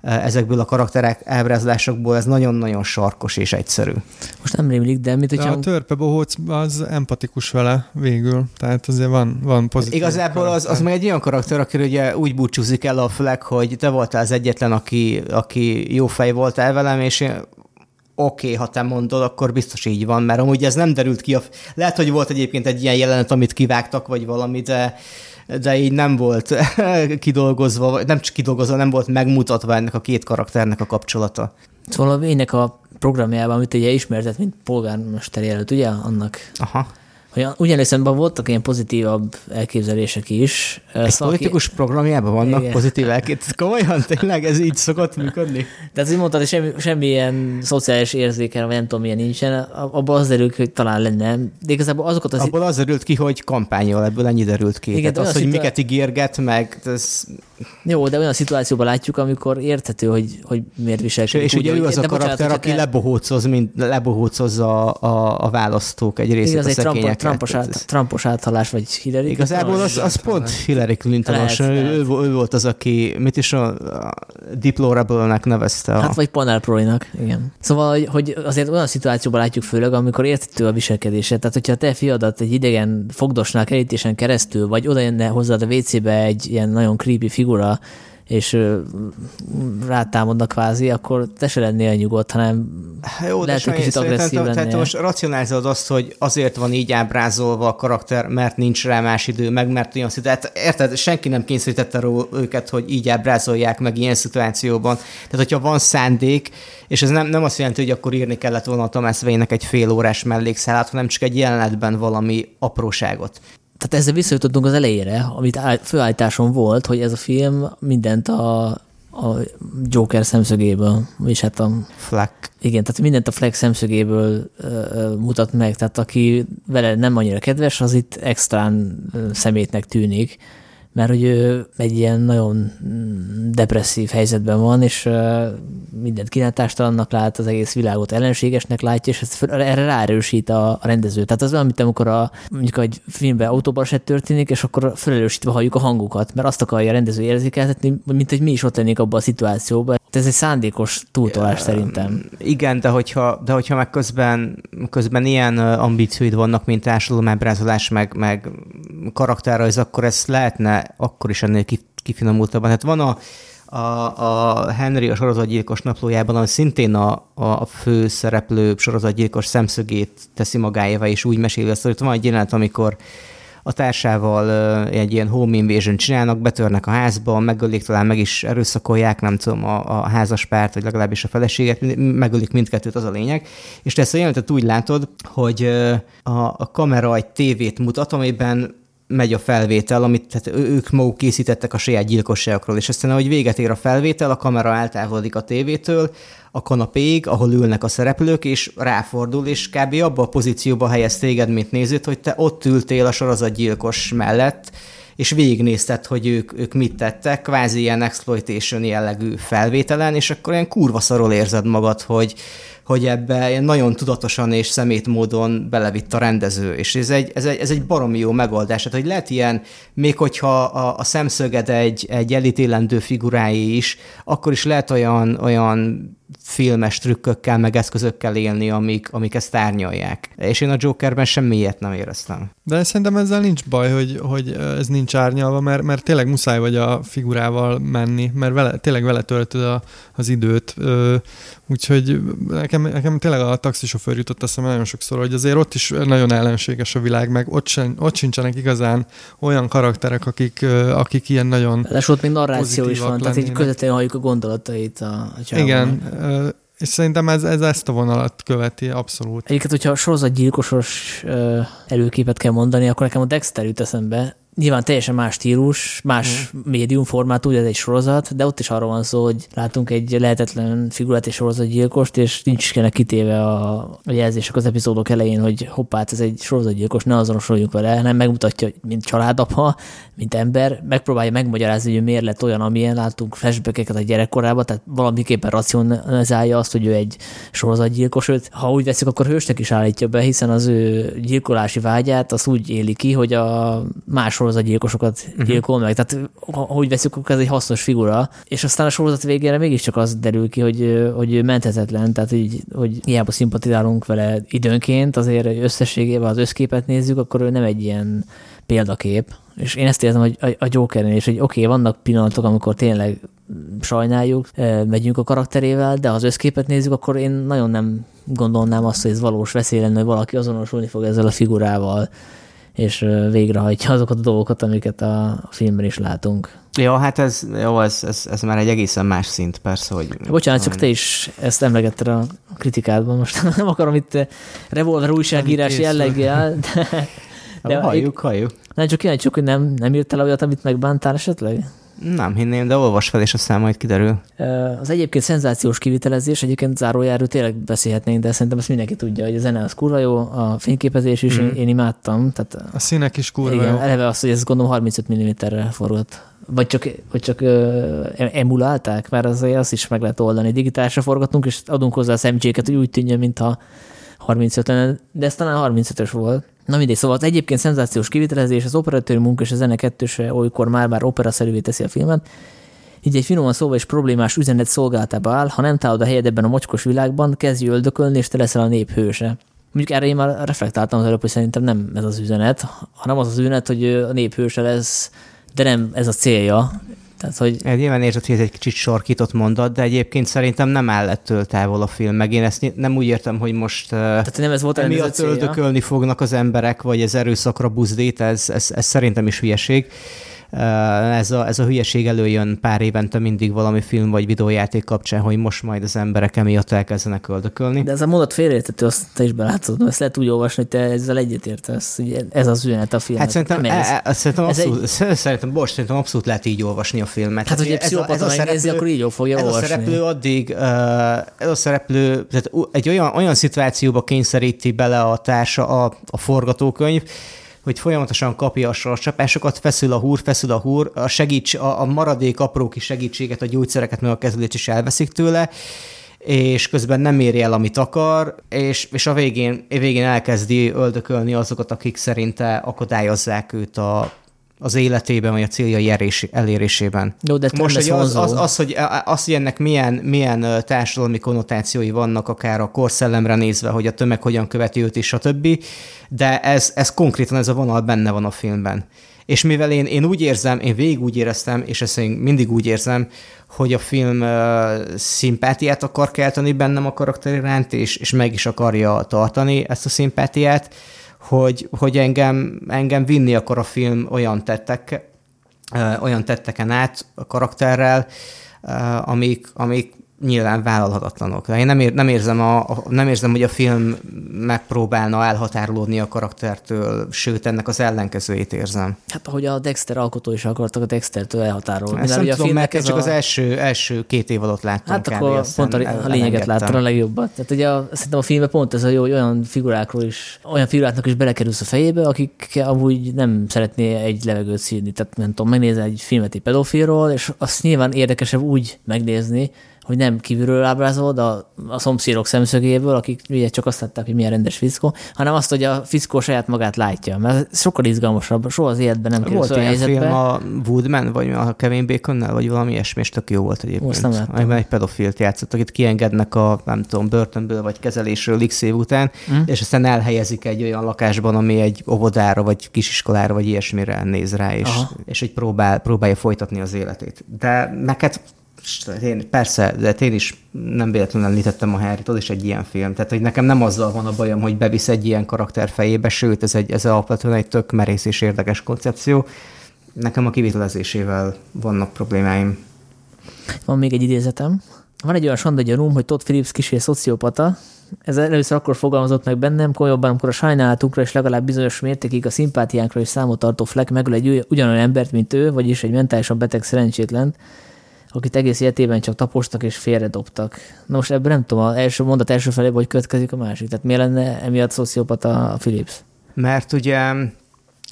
e, ezekből a karakterek elbrázolásokból, ez nagyon-nagyon sarkos és egyszerű. Most nem rémlik, de mit, hogyha... De a törpe bohóc az empatikus vele végül, tehát azért van, van pozitív. Igazából az, az meg egy olyan karakter, aki ugye úgy búcsúzik el a flag, hogy te voltál az egyetlen, aki, aki jó fej voltál velem, és én oké, okay, ha te mondod, akkor biztos így van, mert amúgy ez nem derült ki. A... Lehet, hogy volt egyébként egy ilyen jelenet, amit kivágtak, vagy valami, de, de így nem volt <laughs> kidolgozva, vagy nem csak kidolgozva, nem volt megmutatva ennek a két karakternek a kapcsolata. Szóval a a programjában, amit ugye ismertet, mint polgármester jelölt, ugye, annak Aha. Hogy ugyanis voltak ilyen pozitívabb elképzelések is. Egy szóval politikus ki... programjában vannak Igen. pozitív elképzelések? Komolyan? Tényleg ez így szokott működni? Tehát úgy mondtad, hogy semmi, semmilyen szociális érzéken, vagy nem tudom, milyen nincsen, abból az derült hogy talán lenne. De igazából azokat az... Abból az derült ki, hogy kampányol, ebből ennyi derült ki. Igen, Tehát az, hogy szitúá... miket ígérget, meg ez... Jó, de olyan szituációban látjuk, amikor érthető, hogy, hogy miért viselkedik. És, és ugye ő az a karakter, bocsánat, aki lebohócoz, mint lebohócozza a, a, a választók egy részét Igen, a szekényeket. Trumpos, át, Trumpos áthalás, vagy Hillary Igazából az, az pont Hillary clinton ő, ő, ő, volt az, aki, mit is a, a deplorable-nek nevezte. A... Hát vagy panel nak igen. Szóval, hogy azért olyan szituációban látjuk főleg, amikor értető a viselkedése. Tehát, hogyha te fiadat egy idegen fogdosnál kerítésen keresztül, vagy oda jönne hozzád a WC-be egy ilyen nagyon creepy figura, és rátámadnak kvázi, akkor te se lennél nyugodt, hanem Jó, lehet, hogy kicsit agresszív lennél. Tehát most racionalizálod azt, hogy azért van így ábrázolva a karakter, mert nincs rá más idő, meg mert olyan szituáció. Érted, senki nem kényszerítette őket, hogy így ábrázolják meg ilyen szituációban. Tehát, hogyha van szándék, és ez nem, nem azt jelenti, hogy akkor írni kellett volna a Thomas Wayne-nek egy fél órás mellékszálát, hanem csak egy jelenetben valami apróságot tehát ezzel visszajutottunk az elejére, amit főállításon volt, hogy ez a film mindent a, a Joker szemszögéből, és hát a... Fleck. Igen, tehát mindent a Fleck szemszögéből uh, mutat meg, tehát aki vele nem annyira kedves, az itt extrán uh, szemétnek tűnik mert hogy ő egy ilyen nagyon depresszív helyzetben van, és mindent kínálástalannak lát, az egész világot ellenségesnek látja, és ezt erre ráerősít a, a rendező. Tehát az olyan, mint amikor a, mondjuk egy filmben autóbaleset történik, és akkor felerősítve halljuk a hangokat, mert azt akarja a rendező érzékeltetni, mint hogy mi is ott lennénk abban a szituációban. Ez egy szándékos túltolás szerintem. Igen, de hogyha, de hogyha meg közben, közben ilyen ambícióid vannak, mint társadalomábrázolás, meg, meg karakterrajz, akkor ezt lehetne akkor is ennél kifinomultabban. Hát van a, a, a Henry a sorozatgyilkos naplójában, ami szintén a, a fő szereplő sorozatgyilkos szemszögét teszi magáéva, és úgy meséli azt, hogy van egy jelenet, amikor a társával egy ilyen home invasion csinálnak, betörnek a házba, megölik, talán meg is erőszakolják, nem tudom, a, a házaspárt, vagy legalábbis a feleséget, megölik mindkettőt, az a lényeg. És te ezt a jelenetet úgy látod, hogy a, a kamera egy tévét mutat, amiben megy a felvétel, amit tehát ők maguk készítettek a saját gyilkosságokról, és aztán, ahogy véget ér a felvétel, a kamera eltávolodik a tévétől, a kanapéig, ahol ülnek a szereplők, és ráfordul, és kb. abba a pozícióba helyez téged, mint nézőt, hogy te ott ültél a sorozatgyilkos mellett, és végignézted, hogy ők, ők mit tettek, kvázi ilyen exploitation jellegű felvételen, és akkor ilyen kurva szarul érzed magad, hogy, hogy ebbe nagyon tudatosan és szemét módon belevitt a rendező, és ez egy, ez egy, ez egy baromi jó megoldás. Tehát, hogy lehet ilyen, még hogyha a, a szemszöged egy, egy elítélendő figurái is, akkor is lehet olyan, olyan filmes trükkökkel, meg eszközökkel élni, amik, amik ezt árnyalják. És én a Jokerben semmi ilyet nem éreztem. De szerintem ezzel nincs baj, hogy, hogy ez nincs árnyalva, mert, mert tényleg muszáj vagy a figurával menni, mert vele, tényleg vele töltöd a, az időt. Úgyhogy nekem, nekem tényleg a taxisofőr jutott eszembe nagyon sokszor, hogy azért ott is nagyon ellenséges a világ, meg ott, sen, ott sincsenek igazán olyan karakterek, akik, akik ilyen nagyon És ott még narráció is van, lennének. tehát így közvetlenül halljuk a gondolatait a, a Igen, és szerintem ez, ez ezt a vonalat követi abszolút. Egyébként, hogyha sorozatgyilkosos előképet kell mondani, akkor nekem a Dexter jut eszembe, Nyilván teljesen más stílus, más mm. médium formát, úgy ez egy sorozat, de ott is arról van szó, hogy látunk egy lehetetlen figurát és sorozatgyilkost, és nincs is kellene kitéve a, a jelzések az epizódok elején, hogy hoppát, ez egy sorozatgyilkos, ne azonosuljunk vele, hanem megmutatja, mint családapa, mint ember, megpróbálja megmagyarázni, hogy miért lett olyan, amilyen látunk flashbackeket a gyerekkorában, tehát valamiképpen racionalizálja azt, hogy ő egy sorozatgyilkos, őt, ha úgy veszik, akkor hősnek is állítja be, hiszen az ő gyilkolási vágyát az úgy éli ki, hogy a más sorozatgyilkosokat uh-huh. gyilkol meg. Tehát ha úgy veszük, akkor ez egy hasznos figura. És aztán a sorozat végére mégiscsak az derül ki, hogy, hogy menthetetlen, tehát így, hogy hiába szimpatizálunk vele időnként, azért összességében az összképet nézzük, akkor ő nem egy ilyen példakép. És én ezt érzem, hogy a, a Jokeren is, hogy oké, okay, vannak pillanatok, amikor tényleg sajnáljuk, megyünk a karakterével, de ha az összképet nézzük, akkor én nagyon nem gondolnám azt, hogy ez valós veszély lenne, hogy valaki azonosulni fog ezzel a figurával és végrehajtja azokat a dolgokat, amiket a filmben is látunk. Ja, hát ez, jó, ez, ez, ez már egy egészen más szint, persze, hogy... Bocsánat, csak te is ezt emlegetted a kritikádban, most <laughs> nem akarom itt revolver újságírás jelleggel, de De halljuk, halljuk. Nem csak kíváncsiak, hogy nem, nem írtál olyat, amit megbántál esetleg? Nem hinném, de olvas fel, és aztán majd kiderül. Az egyébként szenzációs kivitelezés, egyébként zárójáról tényleg beszélhetnénk, de szerintem ezt mindenki tudja, hogy a zene az kurva jó, a fényképezés is, mm. én, én imádtam. Tehát, a színek is kurva igen, jó. eleve az, hogy ez gondolom 35 mm-re forgott. Vagy csak, vagy csak ö, emulálták, mert azért azt is meg lehet oldani. Digitálisra forgatunk, és adunk hozzá a szemcséket, hogy úgy tűnjön, mintha 35 lenne, de ez talán 35-ös volt. Na mindegy, szóval az egyébként szenzációs kivitelezés, az operatőri munka és a zene kettőse olykor már bár operaszerűvé teszi a filmet, így egy finoman szóval is problémás üzenet szolgáltába áll, ha nem találod a helyed ebben a mocskos világban, kezdj öldökölni, és te leszel a nép hőse. Mondjuk erre én már reflektáltam az előbb, hogy szerintem nem ez az üzenet, hanem az az üzenet, hogy a nép hőse lesz, de nem ez a célja. Tehát, hogy... Ez nyilván érzed, hogy ez egy kicsit sarkított mondat, de egyébként szerintem nem áll ettől távol a film, meg én ezt nem úgy értem, hogy most Tehát nem ez volt a öldökölni fognak az emberek, vagy ez erőszakra buzdít, ez, ez, ez szerintem is hülyeség. Ez a, ez a hülyeség előjön pár évente mindig valami film vagy videójáték kapcsán, hogy most majd az emberek emiatt elkezdenek öldökölni. De ez a mondat félreértető, azt te is belátod, ezt lehet úgy olvasni, hogy te ezzel egyetértesz, hogy ez az üzenet a film. Hát szerintem, ez, e, e, szerintem, abszolút, egy... <laughs> szerintem, bocs, szerintem abszolút lehet így olvasni a filmet. Hát, hogy egy pszichopata megnézi, akkor így fogja ez olvasni. a szereplő addig, ez a szereplő, tehát egy olyan, olyan szituációba kényszeríti bele a társa a, a forgatókönyv, hogy folyamatosan kapja a csapásokat, feszül a húr, feszül a húr, a, segíts, a, a maradék apró kis segítséget, a gyógyszereket, meg a kezelést is elveszik tőle, és közben nem éri el, amit akar, és, és a végén, végén elkezdi öldökölni azokat, akik szerinte akadályozzák őt a, az életében, vagy a céljai elérésében. Jó, de Most hogy az, az, az, hogy, az, hogy ennek milyen, milyen társadalmi konnotációi vannak, akár a korszellemre nézve, hogy a tömeg hogyan követi őt, és stb., de ez, ez konkrétan ez a vonal benne van a filmben. És mivel én, én úgy érzem, én végig úgy éreztem, és ezt én mindig úgy érzem, hogy a film uh, szimpátiát akar kelteni bennem a karakter iránt, és, és meg is akarja tartani ezt a szimpátiát, hogy, hogy engem, engem vinni akar a film olyan tettek, olyan tetteken át a karakterrel, amik, amik nyilván vállalhatatlanok. Én nem, ér, nem, érzem a, a, nem érzem, hogy a film megpróbálna elhatárolódni a karaktertől, sőt, ennek az ellenkezőjét érzem. Hát ahogy a Dexter alkotó is akartak a Dextertől elhatárolni. Ezt nem tudom, mert én csak a... az első, első két év alatt láttam. Hát akkor pont a, a lényeget láttam a legjobbat. Tehát ugye a, szerintem a filmben pont ez a jó, olyan figurákról is, olyan figuráknak is belekerülsz a fejébe, akik amúgy nem szeretné egy levegőt szívni. Tehát nem tudom, megnézni egy filmet egy pedofilról, és azt nyilván érdekesebb úgy megnézni, hogy nem kívülről ábrázolod a, a szomszédok szemszögéből, akik ugye csak azt látták, hogy milyen rendes fiszkó, hanem azt, hogy a fiszkó saját magát látja. Mert ez sokkal izgalmasabb, soha az életben nem kerül Volt helyzetbe. film a Woodman, vagy a Kevin Baconnel, vagy valami ilyesmi, és tök jó volt egyébként. Most nem egy pedofilt játszott, akit kiengednek a, nem tudom, börtönből, vagy kezelésről x év után, mm. és aztán elhelyezik egy olyan lakásban, ami egy óvodára, vagy kisiskolára, vagy ilyesmire néz rá, és, és hogy próbál, próbálja folytatni az életét. De neked én, persze, de én is nem véletlenül említettem a harry az is egy ilyen film. Tehát, hogy nekem nem azzal van a bajom, hogy bevisz egy ilyen karakter fejébe, sőt, ez, egy, ez alapvetően egy tök merész és érdekes koncepció. Nekem a kivitelezésével vannak problémáim. Van még egy idézetem. Van egy olyan sanda gyanúm, hogy Todd Phillips kisé szociopata. Ez először akkor fogalmazott meg bennem, kolyabban, amikor a sajnálatunkra és legalább bizonyos mértékig a szimpátiánkra is számot tartó Fleck megöl egy ugyanolyan embert, mint ő, vagyis egy mentálisan beteg szerencsétlen, akit egész életében csak tapostak és félredobtak. Na most ebből nem tudom, az első mondat első felé, hogy következik a másik. Tehát miért lenne emiatt szociopata a Philips? Mert ugye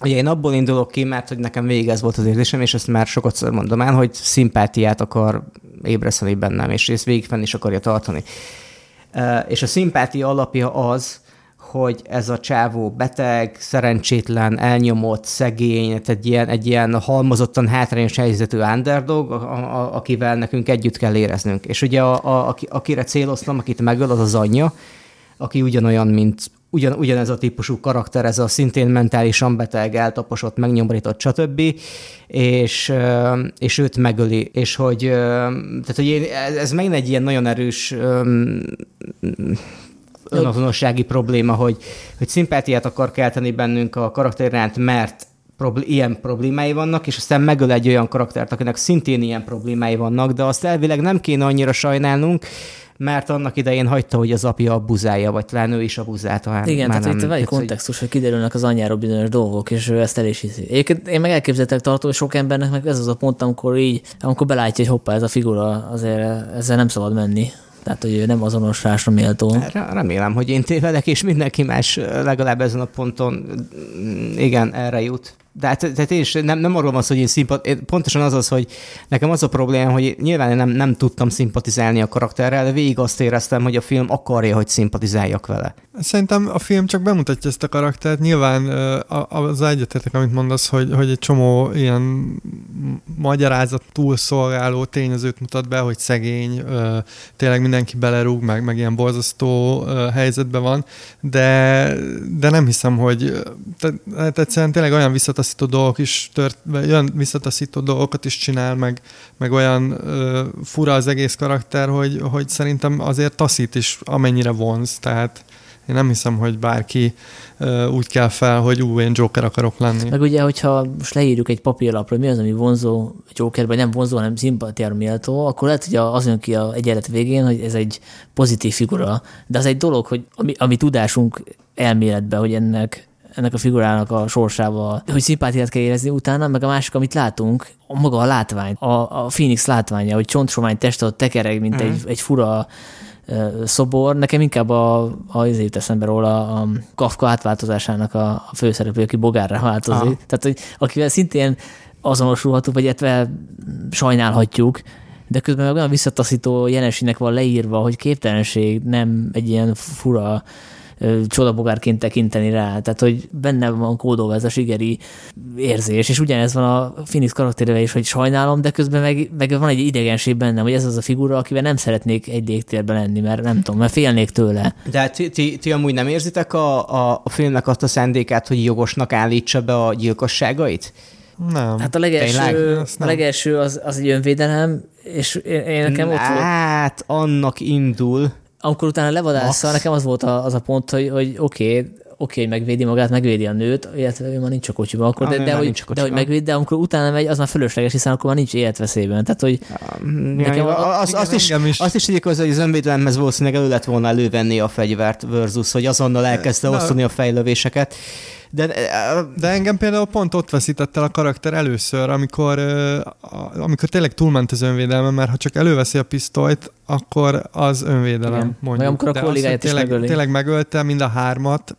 Ugye én abból indulok ki, mert hogy nekem végig ez volt az érzésem, és ezt már sokat mondom el, hogy szimpátiát akar ébreszteni bennem, és ezt végig fenn is akarja tartani. És a szimpátia alapja az, hogy ez a csávó beteg, szerencsétlen, elnyomott, szegény, egy ilyen, egy ilyen halmozottan hátrányos helyzetű underdog, a, a, akivel nekünk együtt kell éreznünk. És ugye a, a, akire céloztam, akit megöl, az az anyja, aki ugyanolyan, mint ugyan, ugyanez a típusú karakter, ez a szintén mentálisan beteg, eltaposott, megnyomorított, stb. És, és őt megöli. És hogy, tehát, hogy én, ez megint egy ilyen nagyon erős önazonossági probléma, hogy, hogy szimpátiát akar kelteni bennünk a karakter iránt, mert probl- ilyen problémái vannak, és aztán megöl egy olyan karaktert, akinek szintén ilyen problémái vannak, de azt elvileg nem kéne annyira sajnálnunk, mert annak idején hagyta, hogy az apja abuzálja, vagy talán ő is abuzálta. Hát Igen, tehát nem, itt van egy kontextus, hogy kiderülnek az anyjáról bizonyos dolgok, és ő ezt el is hiszi. Egyébként én meg elképzeltek tartom, hogy sok embernek meg ez az a pont, amikor így, amikor belátja, hogy hoppá, ez a figura, azért ezzel nem szabad menni. Tehát, hogy ő nem azonosításra méltó. Remélem, hogy én tévedek, és mindenki más legalább ezen a ponton igen, erre jut de hát, tehát én is nem, nem arról van szó, hogy én szimpat, pontosan az az, hogy nekem az a probléma, hogy nyilván nem, nem tudtam szimpatizálni a karakterrel, de végig azt éreztem, hogy a film akarja, hogy szimpatizáljak vele. Szerintem a film csak bemutatja ezt a karaktert. Nyilván az egyetetek, amit mondasz, hogy, hogy egy csomó ilyen magyarázat túlszolgáló tényezőt mutat be, hogy szegény, tényleg mindenki belerúg, meg, meg ilyen borzasztó helyzetben van, de, de nem hiszem, hogy tehát egyszerűen tényleg olyan visszataszító dolgok is tört, olyan visszataszító dolgokat is csinál, meg, meg olyan fura az egész karakter, hogy, hogy szerintem azért taszít is, amennyire vonz, tehát én nem hiszem, hogy bárki uh, úgy kell fel, hogy ú, én Joker akarok lenni. Meg ugye, hogyha most leírjuk egy papírlapra, mi az, ami vonzó Joker, vagy nem vonzó, hanem szimpatiára méltó, akkor lehet, hogy az jön ki a egyenlet végén, hogy ez egy pozitív figura, de az egy dolog, hogy ami, ami tudásunk elméletben, hogy ennek ennek a figurának a sorsával, hogy szimpátiát kell érezni utána, meg a másik, amit látunk, a maga a látvány, a, a Phoenix látványa, hogy csontsomány teste ott tekereg, mint mm. egy, egy fura szobor. Nekem inkább a, a az jut eszembe róla a Kafka átváltozásának a, a főszereplő, aki bogárra változik. Aha. Tehát, hogy akivel szintén azonosulható, vagy illetve sajnálhatjuk, de közben meg olyan visszataszító jelenségnek van leírva, hogy képtelenség nem egy ilyen fura csodabogárként tekinteni rá. Tehát, hogy benne van kódolva ez a sigeri érzés, és ugyanez van a Phoenix karakterével is, hogy sajnálom, de közben meg, meg van egy idegenség bennem, hogy ez az a figura, akivel nem szeretnék egy légtérben lenni, mert nem tudom, mert félnék tőle. De ti, ti, ti amúgy nem érzitek a, a, a filmnek azt a szándékát, hogy jogosnak állítsa be a gyilkosságait? Nem. Hát a legelső, a legelső az, az egy önvédelem, és én, én nekem ott volt... Hát, annak indul amikor utána levadásza, nekem az volt a, az a pont, hogy, hogy oké, okay, oké, okay, megvédi magát, megvédi a nőt, illetve ő már nincs a kocsiban, akkor, de, de, hogy, de hogy megvéd, de amikor utána megy, az már fölösleges, hiszen akkor már nincs életveszélyben. Tehát, hogy nekem ja, az, azt, is, is. azt is az, hogy az önvédelemhez valószínűleg elő lett volna elővenni a fegyvert versus, hogy azonnal elkezdte osztani a fejlövéseket. De, de engem például pont ott veszített el a karakter először, amikor, amikor tényleg túlment az önvédelme, mert ha csak előveszi a pisztolyt, akkor az önvédelem, Igen. mondjuk. Vagy amikor a kollégáját is tényleg, megöli. tényleg megölte mind a hármat,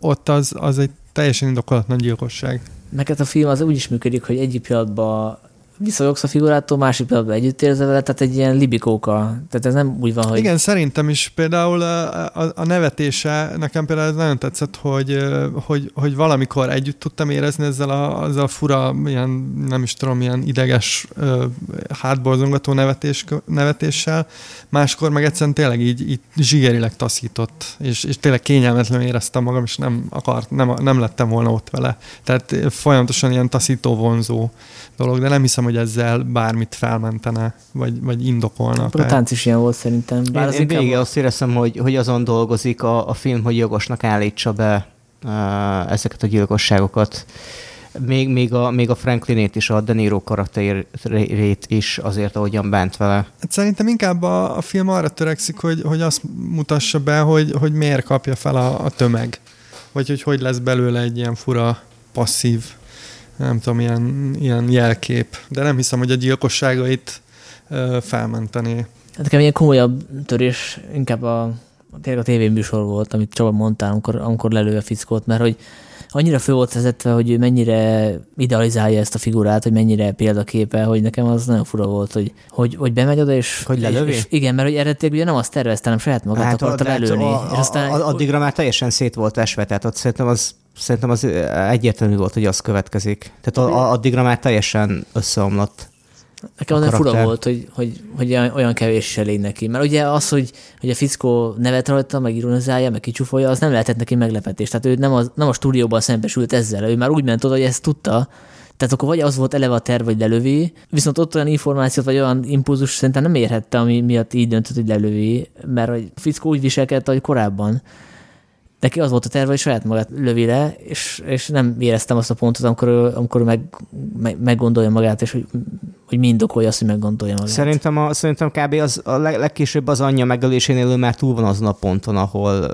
ott az, az egy teljesen indokolatlan gyilkosság. Meg a film az úgy is működik, hogy egyik pillanatban visszajogsz a figurától, másik pillanatban együtt érzel vele, tehát egy ilyen libikóka. Tehát ez nem úgy van, hogy... Igen, szerintem is például a, a, a nevetése, nekem például ez nagyon tetszett, hogy, hogy, hogy valamikor együtt tudtam érezni ezzel a, ezzel a fura, ilyen, nem is tudom, ilyen ideges, hátborzongató nevetés, nevetéssel, máskor meg egyszerűen tényleg így, így zsigerileg taszított, és, és tényleg kényelmetlenül éreztem magam, és nem akart, nem, nem lettem volna ott vele. Tehát folyamatosan ilyen taszító, vonzó dolog, de nem hiszem, hogy ezzel bármit felmentene, vagy, vagy indokolna. A tánc is ilyen volt szerintem. Bár én, én végig azt éreztem, hogy, hogy azon dolgozik a, a film, hogy jogosnak állítsa be uh, ezeket a gyilkosságokat. Még, még, a, még a Franklinét is, a De Niro karakterét is azért, ahogyan bánt vele. Hát szerintem inkább a, a film arra törekszik, hogy, hogy azt mutassa be, hogy, hogy miért kapja fel a, a tömeg. Vagy hogy hogy lesz belőle egy ilyen fura, passzív nem tudom, ilyen, ilyen jelkép. De nem hiszem, hogy a gyilkosságait ö, felmenteni. Hát nekem ilyen komolyabb törés inkább a, tényleg a tévéműsor volt, amit Csaba mondtál, amikor, amikor lelő a fickót, mert hogy annyira fő volt vezetve, hogy ő mennyire idealizálja ezt a figurát, hogy mennyire példaképe, hogy nekem az nagyon fura volt, hogy, hogy, hogy bemegy oda, és, hogy lelövi? És, és igen, mert hogy eredetileg ugye nem azt tervezte, hanem saját magát hát, akarta lelőni. A, a, és aztán, addigra már teljesen szét volt esve, tehát ott szerintem az szerintem az egyértelmű volt, hogy az következik. Tehát a, a, addigra már teljesen összeomlott. Nekem az fura volt, hogy, hogy, hogy olyan kevés elég neki. Mert ugye az, hogy, hogy a fickó nevet rajta, meg ironizálja, meg kicsúfolja, az nem lehetett neki meglepetés. Tehát ő nem, az, nem a stúdióban szembesült ezzel, ő már úgy ment oda, hogy ezt tudta, tehát akkor vagy az volt eleve a terv, hogy lelövi, viszont ott olyan információt, vagy olyan impulzus szerintem nem érhette, ami miatt így döntött, hogy lelövi, mert a fickó úgy viselkedett, ahogy korábban Neki az volt a terve, hogy saját magát lövi le, és, és nem éreztem azt a pontot, amikor, amikor meg, meg, meggondolja magát, és hogy, hogy mind okolja azt, hogy meggondolja magát. Szerintem, a, szerintem kb. Az, a leg, legkésőbb az anyja megölésénél ő már túl van azon a ponton, ahol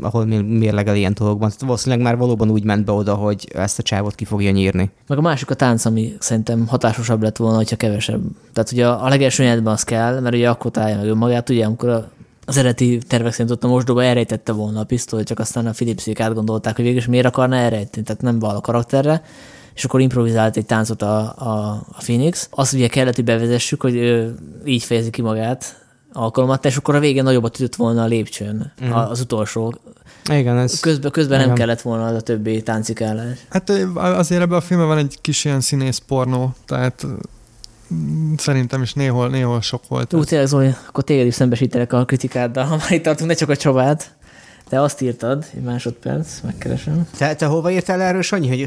ahol mérlegel ilyen dolgokban. Tehát valószínűleg már valóban úgy ment be oda, hogy ezt a csávot ki fogja nyírni. Meg a másik a tánc, ami szerintem hatásosabb lett volna, hogyha kevesebb. Tehát ugye a, legelső az kell, mert ugye akkor találja meg önmagát, ugye amikor a, az eredeti tervek szerint ott a mosdóba elrejtette volna a pisztolyt, csak aztán a Philipsék átgondolták, hogy végül miért akarna elrejteni, tehát nem val a karakterre, és akkor improvizált egy táncot a, a, a Phoenix. Azt ugye kellett, hogy bevezessük, hogy ő így fejezi ki magát, alkalmat, és akkor a végén nagyobbat ütött volna a lépcsőn, mm. az utolsó. Igen, ez... Közben, közben igen. nem kellett volna az a többi táncikálás. Hát azért ebben a filmben van egy kis ilyen színész pornó, tehát szerintem is néhol, néhol sok volt. Ú, tényleg Zoli, akkor téged is szembesítelek a kritikáddal, ha már itt tartunk, ne csak a Csabát. Te azt írtad, egy másodperc, megkeresem. Te, te hova írtál erről, Sanyi, hogy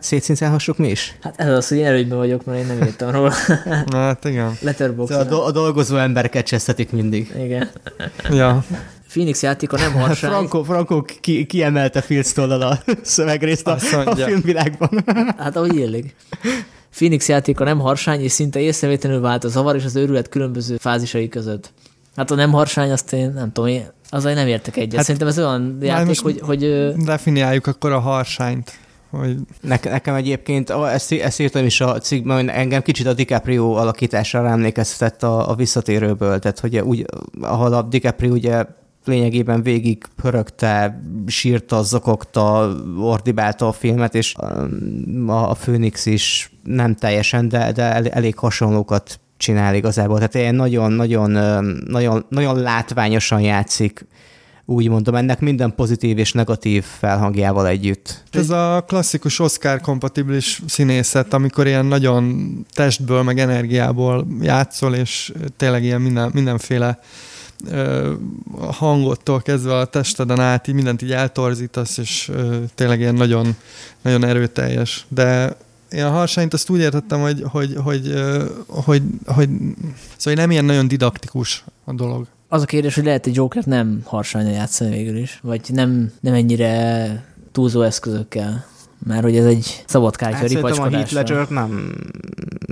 szétszincálhassuk mi is? Hát ez az, hogy én előnyben vagyok, mert én nem írtam róla. <laughs> hát igen. Letterbox. A, do- a dolgozó embereket csesztetik mindig. Igen. ja. Phoenix játéka nem <laughs> harsány. Franco, Franco ki, kiemelte Filztollal a <laughs> szövegrészt a, a filmvilágban. hát ahogy illik. Phoenix játéka nem harsány, és szinte észrevétlenül vált a zavar és az őrület különböző fázisai között. Hát a nem harsány, azt én nem tudom, én azzal nem értek egyet. Hát, Szerintem ez olyan játék, hogy, hogy... Definiáljuk akkor a harsányt. Hogy... Ne, nekem egyébként, ezt, ezt írtam is a cikkben, engem kicsit a DiCaprio alakítására emlékeztetett a, a visszatérőből, tehát hogy úgy, ahol a DiCaprio ugye lényegében végig pörögte, sírta, zokogta, ordibálta a filmet, és um, a, a Phoenix is nem teljesen, de, de elég hasonlókat csinál igazából. Tehát ilyen nagyon-nagyon nagyon, nagyon látványosan játszik úgy mondom, ennek minden pozitív és negatív felhangjával együtt. Ez a klasszikus Oscar-kompatibilis színészet, amikor ilyen nagyon testből, meg energiából játszol, és tényleg ilyen minden, mindenféle a hangottól kezdve a testeden át, így mindent így eltorzítasz, és tényleg ilyen nagyon, nagyon erőteljes. De én a harsányt azt úgy értettem, hogy, hogy, hogy, hogy, hogy, szóval nem ilyen nagyon didaktikus a dolog. Az a kérdés, hogy lehet egy Joker nem harsányan játszani végül is, vagy nem, nem ennyire túlzó eszközökkel. Mert hogy ez egy szabadkártya hát ripacskodásra. a Heath Ledger nem,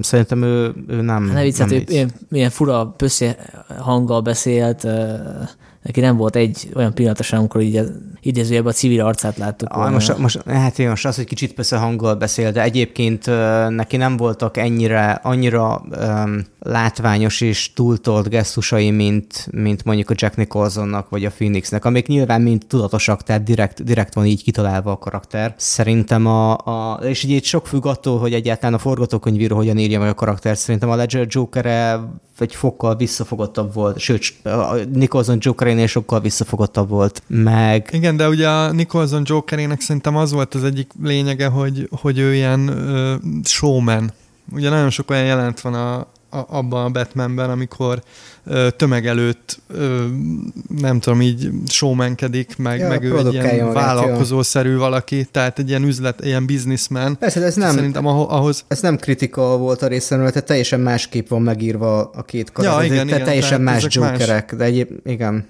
szerintem ő, ő nem. Hát ne vicc, ő ilyen, ilyen fura pösszi hanggal beszélt, neki nem volt egy olyan pillanat sem, amikor így idézőjelben a civil arcát láttuk ah, Most, most, hát én most az, hogy kicsit persze hanggal beszél, de egyébként neki nem voltak ennyire, annyira um, látványos és túltolt gesztusai, mint, mint mondjuk a Jack Nicholsonnak vagy a Phoenixnek, amik nyilván mind tudatosak, tehát direkt, direkt van így kitalálva a karakter. Szerintem a, a és így sok függ attól, hogy egyáltalán a forgatókönyvíró hogyan írja meg a karakter. Szerintem a Ledger Joker-e egy fokkal visszafogottabb volt, sőt, a Nicholson Jokerénél sokkal visszafogottabb volt, meg... Igen, de ugye a Nicholson Jokerének szerintem az volt az egyik lényege, hogy, hogy ő ilyen uh, showman. Ugye nagyon sok olyan jelent van a, abban a Batmanben, amikor ö, tömeg előtt ö, nem tudom, így showmankedik, meg, ja, meg ő egy ilyen vállalkozószerű valaki, tehát egy ilyen üzlet, ilyen businessman. Persze, ez nem, Szerintem ahhoz... Ez nem kritika volt a részemről, tehát teljesen másképp van megírva a két karakter. Ja, igen, igen, teljesen más jokerek, más. de egyéb, igen,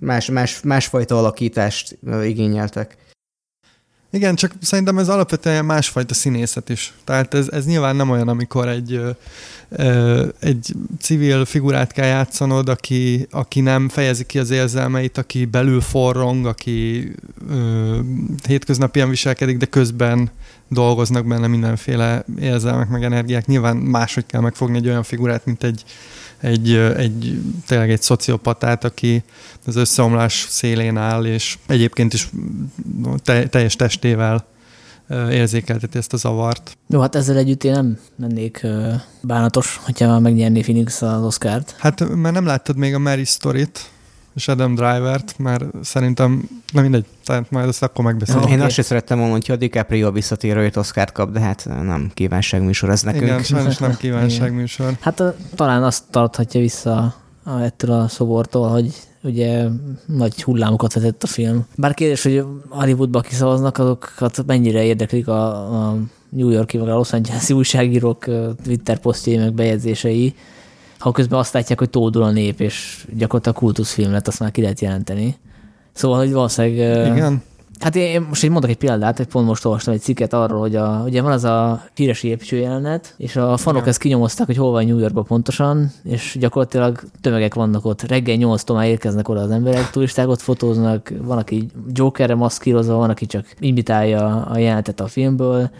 más, más, másfajta alakítást igényeltek. Igen, csak szerintem ez alapvetően másfajta színészet is. Tehát ez, ez nyilván nem olyan, amikor egy, egy civil figurát kell játszanod, aki, aki nem fejezi ki az érzelmeit, aki belül forrong, aki ö, hétköznapien viselkedik, de közben dolgoznak benne mindenféle érzelmek, meg energiák. Nyilván máshogy kell megfogni egy olyan figurát, mint egy, egy, egy tényleg egy szociopatát, aki az összeomlás szélén áll, és egyébként is te, teljes testével érzékelteti ezt a zavart. Jó, hát ezzel együtt én nem lennék bánatos, hogyha megnyerné Phoenix az Oscárt. Hát, mert nem láttad még a Mary Story-t, és Adam Driver-t, mert szerintem, na mindegy, tehát majd azt akkor megbeszélünk. Okay. Én azt sem szerettem volna, hogy a DiCaprio visszatérő, hogy Oscar kap, de hát nem kívánságműsor ez nekünk. Igen, sajnos nem <laughs> kívánságműsor. hát talán azt tarthatja vissza ettől a szobortól, hogy ugye nagy hullámokat vetett a film. Bár kérdés, hogy Hollywoodba kiszavaznak, azokat mennyire érdeklik a, a New Yorki, vagy a Los Angeles újságírók Twitter posztjai, meg bejegyzései, ha közben azt látják, hogy tódul a nép, és gyakorlatilag kultuszfilm lett, azt már ki lehet jelenteni. Szóval, hogy valószínűleg... Igen. Hát én most így mondok egy példát, hogy pont most olvastam egy cikket arról, hogy a, ugye van az a híres jelenet, és a fanok Igen. ezt kinyomozták, hogy hol van New Yorkban pontosan, és gyakorlatilag tömegek vannak ott. Reggel 8 már érkeznek oda az emberek, turisták ott fotóznak, van, aki Jokerre maszkírozva, van, aki csak imitálja a jelenetet a filmből,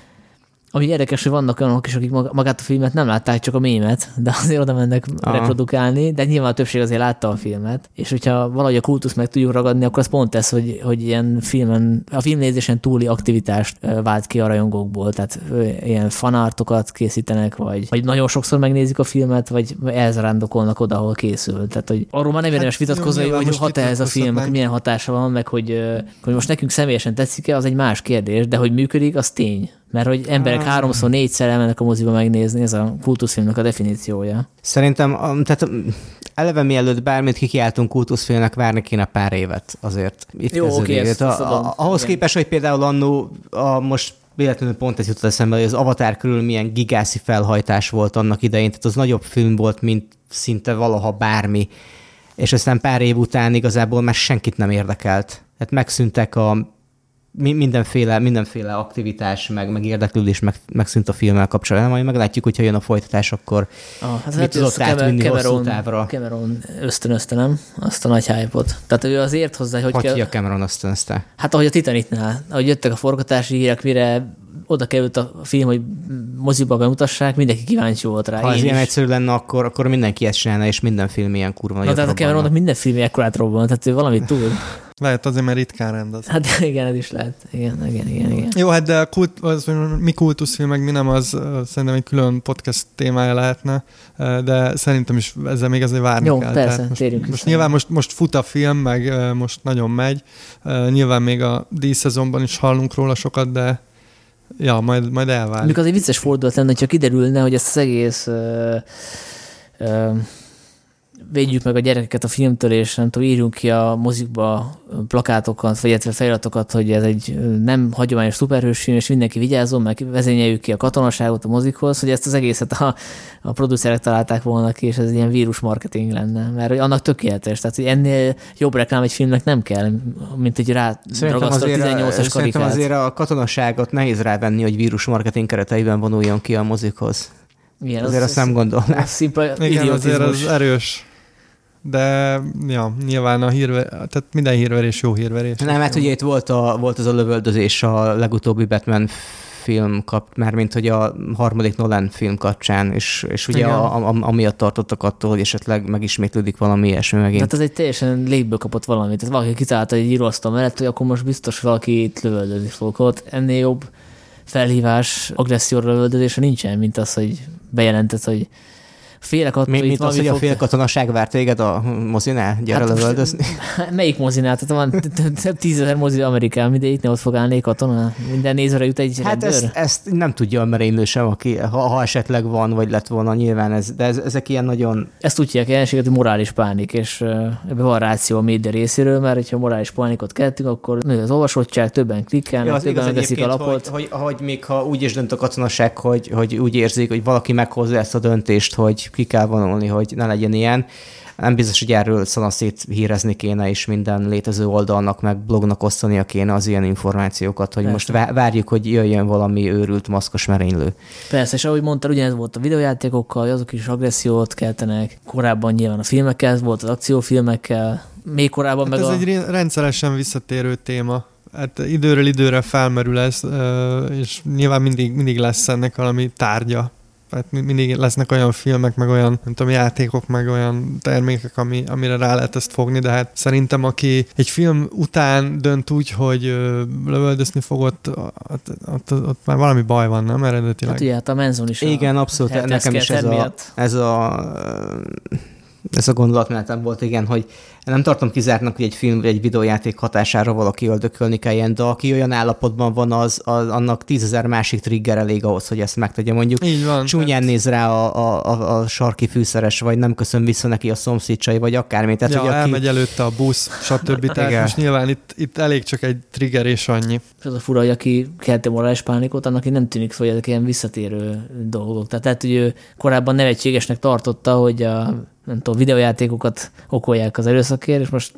ami érdekes, hogy vannak olyanok is, akik magát a filmet nem látták, csak a mémet, de azért oda mennek Aha. reprodukálni, de nyilván a többség azért látta a filmet, és hogyha valahogy a kultusz meg tudjuk ragadni, akkor az pont ez, hogy, hogy ilyen filmen, a filmnézésen túli aktivitást vált ki a rajongókból, tehát ilyen fanártokat készítenek, vagy, vagy nagyon sokszor megnézik a filmet, vagy elzarándokolnak oda, ahol készül. Tehát, hogy arról már nem érdemes hát, vitatkozni, hogy, hogy hat ez a film, meg. milyen hatása van, meg hogy, hogy most nekünk személyesen tetszik-e, az egy más kérdés, de hogy működik, az tény. Mert hogy emberek ah. háromszor, négyszer elmennek a moziba megnézni, ez a kultuszfilmnek a definíciója. Szerintem, tehát eleve mielőtt bármit kikiáltunk kultuszfilmnek, várni kéne pár évet azért. Itt Jó, oké, ezt, a, a, ahhoz igen. képest, hogy például annó a most véletlenül pont ez jutott eszembe, hogy az Avatar körül milyen gigászi felhajtás volt annak idején, tehát az nagyobb film volt, mint szinte valaha bármi, és aztán pár év után igazából már senkit nem érdekelt. Tehát megszűntek a mindenféle, mindenféle aktivitás, meg, meg érdeklődés meg, megszűnt a filmmel kapcsolatban, majd meglátjuk, hogyha jön a folytatás, akkor ah, hát mit tudott átvinni Cameron, hosszú távra. Cameron ösztönözte, nem? Azt a nagy hype-ot. Tehát ő azért hozzá, hogy... Hogy kell... a Cameron ösztönözte? Hát ahogy a Titanicnál, ahogy jöttek a forgatási hírek, mire oda került a film, hogy moziba bemutassák, mindenki kíváncsi volt rá. Ha ez ilyen egyszerű lenne, akkor, akkor mindenki ezt csinálna, és minden film ilyen kurva Na, tehát a Cameronnak minden film ekkorát robban, tehát ő valamit tud. Lehet azért, mert ritkán rendez. Hát <laughs> igen, ez is lehet. Igen, igen, igen. igen. Jó, hát de kult, az, mi kultuszfilmek, mi nem, az szerintem egy külön podcast témája lehetne, de szerintem is ezzel még azért várni Jó, kell. persze, Tehát most, térjünk most nyilván most, most fut a film, meg most nagyon megy. Nyilván még a díjszezonban is hallunk róla sokat, de ja, majd, majd elválik. Mikor az egy vicces fordulat lenne, hogyha kiderülne, hogy ezt az egész uh, uh, védjük meg a gyerekeket a filmtől, és nem tudom, írjunk ki a mozikba plakátokat, vagy illetve feliratokat, hogy ez egy nem hagyományos szuperhős film, és mindenki vigyázzon, meg vezényeljük ki a katonaságot a mozikhoz, hogy ezt az egészet a, a producerek találták volna ki, és ez ilyen vírus marketing lenne, mert annak tökéletes. Tehát, hogy ennél jobb reklám egy filmnek nem kell, mint egy rá a 18-as karikát. azért a katonaságot nehéz rávenni, hogy vírus marketing kereteiben vonuljon ki a mozikhoz. Igen, azért az, azt nem gondolnám. Igen, azért az erős. De ja, nyilván a hírver, tehát minden hírverés jó hírverés. Nem, mert ugye itt volt, a, volt az a lövöldözés a legutóbbi Batman film kap, már mint hogy a harmadik Nolan film kapcsán, és, és ugye a, a, amiatt tartottak attól, hogy esetleg megismétlődik valami ilyesmi megint. Tehát ez egy teljesen légből kapott valamit. Tehát valaki kitalálta egy íróasztal mellett, hogy akkor most biztos valaki itt lövöldözni fog. Ott ennél jobb felhívás, agresszióra lövöldözése nincsen, mint az, hogy bejelentett, hogy félek attól, Mi, mint az, hogy a félkatonaság várt téged a mozinál? Gyere hát lövöldözni. <laughs> Melyik mozinál? Tehát van több tízezer mozi Amerikában, mindegyik ott fog állni katona? Minden nézőre jut egy Hát ezt, ezt, nem tudja a merénylő sem, aki, ha, ha, esetleg van, vagy lett volna nyilván, ez, de ez, ezek ilyen nagyon... Ezt úgy hívják jelenséget, hogy morális pánik, és ebben van ráció a média részéről, mert ha morális pánikot keltünk, akkor nő az olvasottság, többen klikkelnek, ja, többen veszik a lapot. Hogy, hogy, hogy, még ha úgy is dönt a katonaság, hogy, hogy úgy érzik, hogy valaki meghozza ezt a döntést, hogy ki kell vonulni, hogy ne legyen ilyen. Nem biztos, hogy erről szanaszét hírezni kéne, és minden létező oldalnak, meg blognak osztania kéne az ilyen információkat, hogy Persze. most várjuk, hogy jöjjön valami őrült maszkos merénylő. Persze, és ahogy mondtad, ugyanez volt a videójátékokkal, azok is agressziót keltenek. Korábban nyilván a filmekkel, ez volt az akciófilmekkel, még korábban hát meg ez a... egy rendszeresen visszatérő téma. Hát időről időre felmerül ez, és nyilván mindig, mindig lesz ennek valami tárgya hát mindig lesznek olyan filmek, meg olyan, nem tudom, játékok, meg olyan termékek, ami, amire rá lehet ezt fogni, de hát szerintem aki egy film után dönt úgy, hogy lövöldözni fog, ott, ott, ott, ott már valami baj van, nem? Eredetileg? Hát ugye, hát a Menzon is Igen, abszolút, nekem is ez a, ez a ez a gondolatmenetem volt, igen, hogy nem tartom kizártnak, hogy egy film vagy egy videójáték hatására valaki öldökölni kelljen, de aki olyan állapotban van, az, az annak tízezer másik trigger elég ahhoz, hogy ezt megtegye. Mondjuk Így van, csúnyán tehát... néz rá a, a, a, a sarki fűszeres, vagy nem köszön vissza neki a szomszédcsai, vagy akármi. Tehát, ja, hogy aki... elmegy előtte a busz, stb. Tehát most nyilván itt, itt elég csak egy trigger és annyi. És az a fura, hogy aki kelti morális pánikot, annak nem tűnik fel, hogy ezek ilyen visszatérő dolgok. Tehát lehet, hogy ő korábban nevetségesnek tartotta, hogy a nem tudom, videójátékokat okolják az erőszakért, és most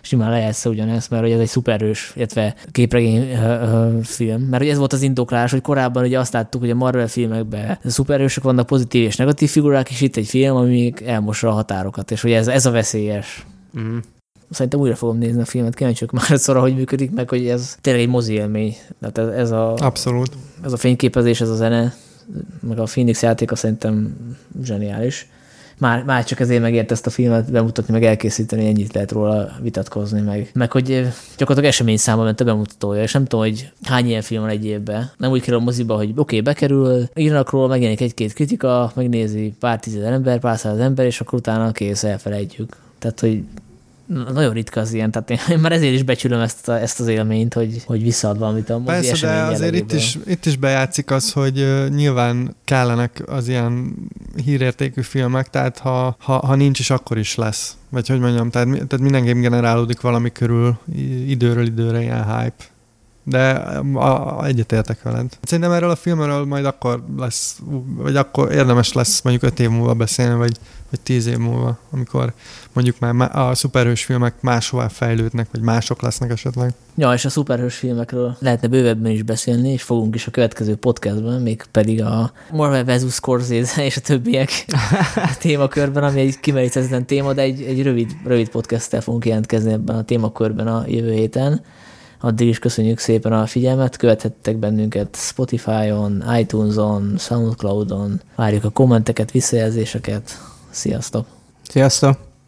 simán lejátszza ugyanezt, mert hogy ez egy szuperős, illetve képregény uh, film. Mert hogy ez volt az indoklás, hogy korábban ugye azt láttuk, hogy a Marvel filmekben szuperősök vannak pozitív és negatív figurák, és itt egy film, ami elmossa a határokat, és hogy ez, ez a veszélyes. Mm. Szerintem újra fogom nézni a filmet, kíváncsiak már szóra, hogy működik, meg hogy ez tényleg egy mozi élmény. Tehát ez, ez a, Abszolút. Ez a fényképezés, ez a zene, meg a Phoenix játéka szerintem zseniális már, már csak ezért megért ezt a filmet bemutatni, meg elkészíteni, ennyit lehet róla vitatkozni, meg, meg hogy eh, gyakorlatilag esemény száma ment a bemutatója, és nem tudom, hogy hány ilyen film van egy évben. Nem úgy kerül a moziba, hogy oké, okay, bekerül, írnak róla, megjelenik egy-két kritika, megnézi pár tízezer ember, pár száz ember, és akkor utána kész, elfelejtjük. Tehát, hogy nagyon ritka az ilyen, tehát én már ezért is becsülöm ezt, a, ezt az élményt, hogy, hogy visszaad valamit a mozi Persze, de azért itt is, itt is bejátszik az, hogy nyilván kellenek az ilyen hírértékű filmek, tehát ha, ha, ha nincs is, akkor is lesz. Vagy hogy mondjam, tehát, tehát mindenképp generálódik valami körül időről időre ilyen hype de a, a, egyetértek veled. Szerintem erről a filmről majd akkor lesz, vagy akkor érdemes lesz mondjuk öt év múlva beszélni, vagy, vagy tíz év múlva, amikor mondjuk már a szuperhős filmek máshová fejlődnek, vagy mások lesznek esetleg. Ja, és a szuperhős filmekről lehetne bővebben is beszélni, és fogunk is a következő podcastban, még pedig a Marvel vs. Scorsese és a többiek <laughs> témakörben, ami egy kimeríthetetlen téma, de egy, egy rövid, rövid podcasttel fogunk jelentkezni ebben a témakörben a jövő héten. Addig is köszönjük szépen a figyelmet, követhettek bennünket Spotify-on, iTunes-on, Soundcloud-on, várjuk a kommenteket, visszajelzéseket. Sziasztok! Sziasztok!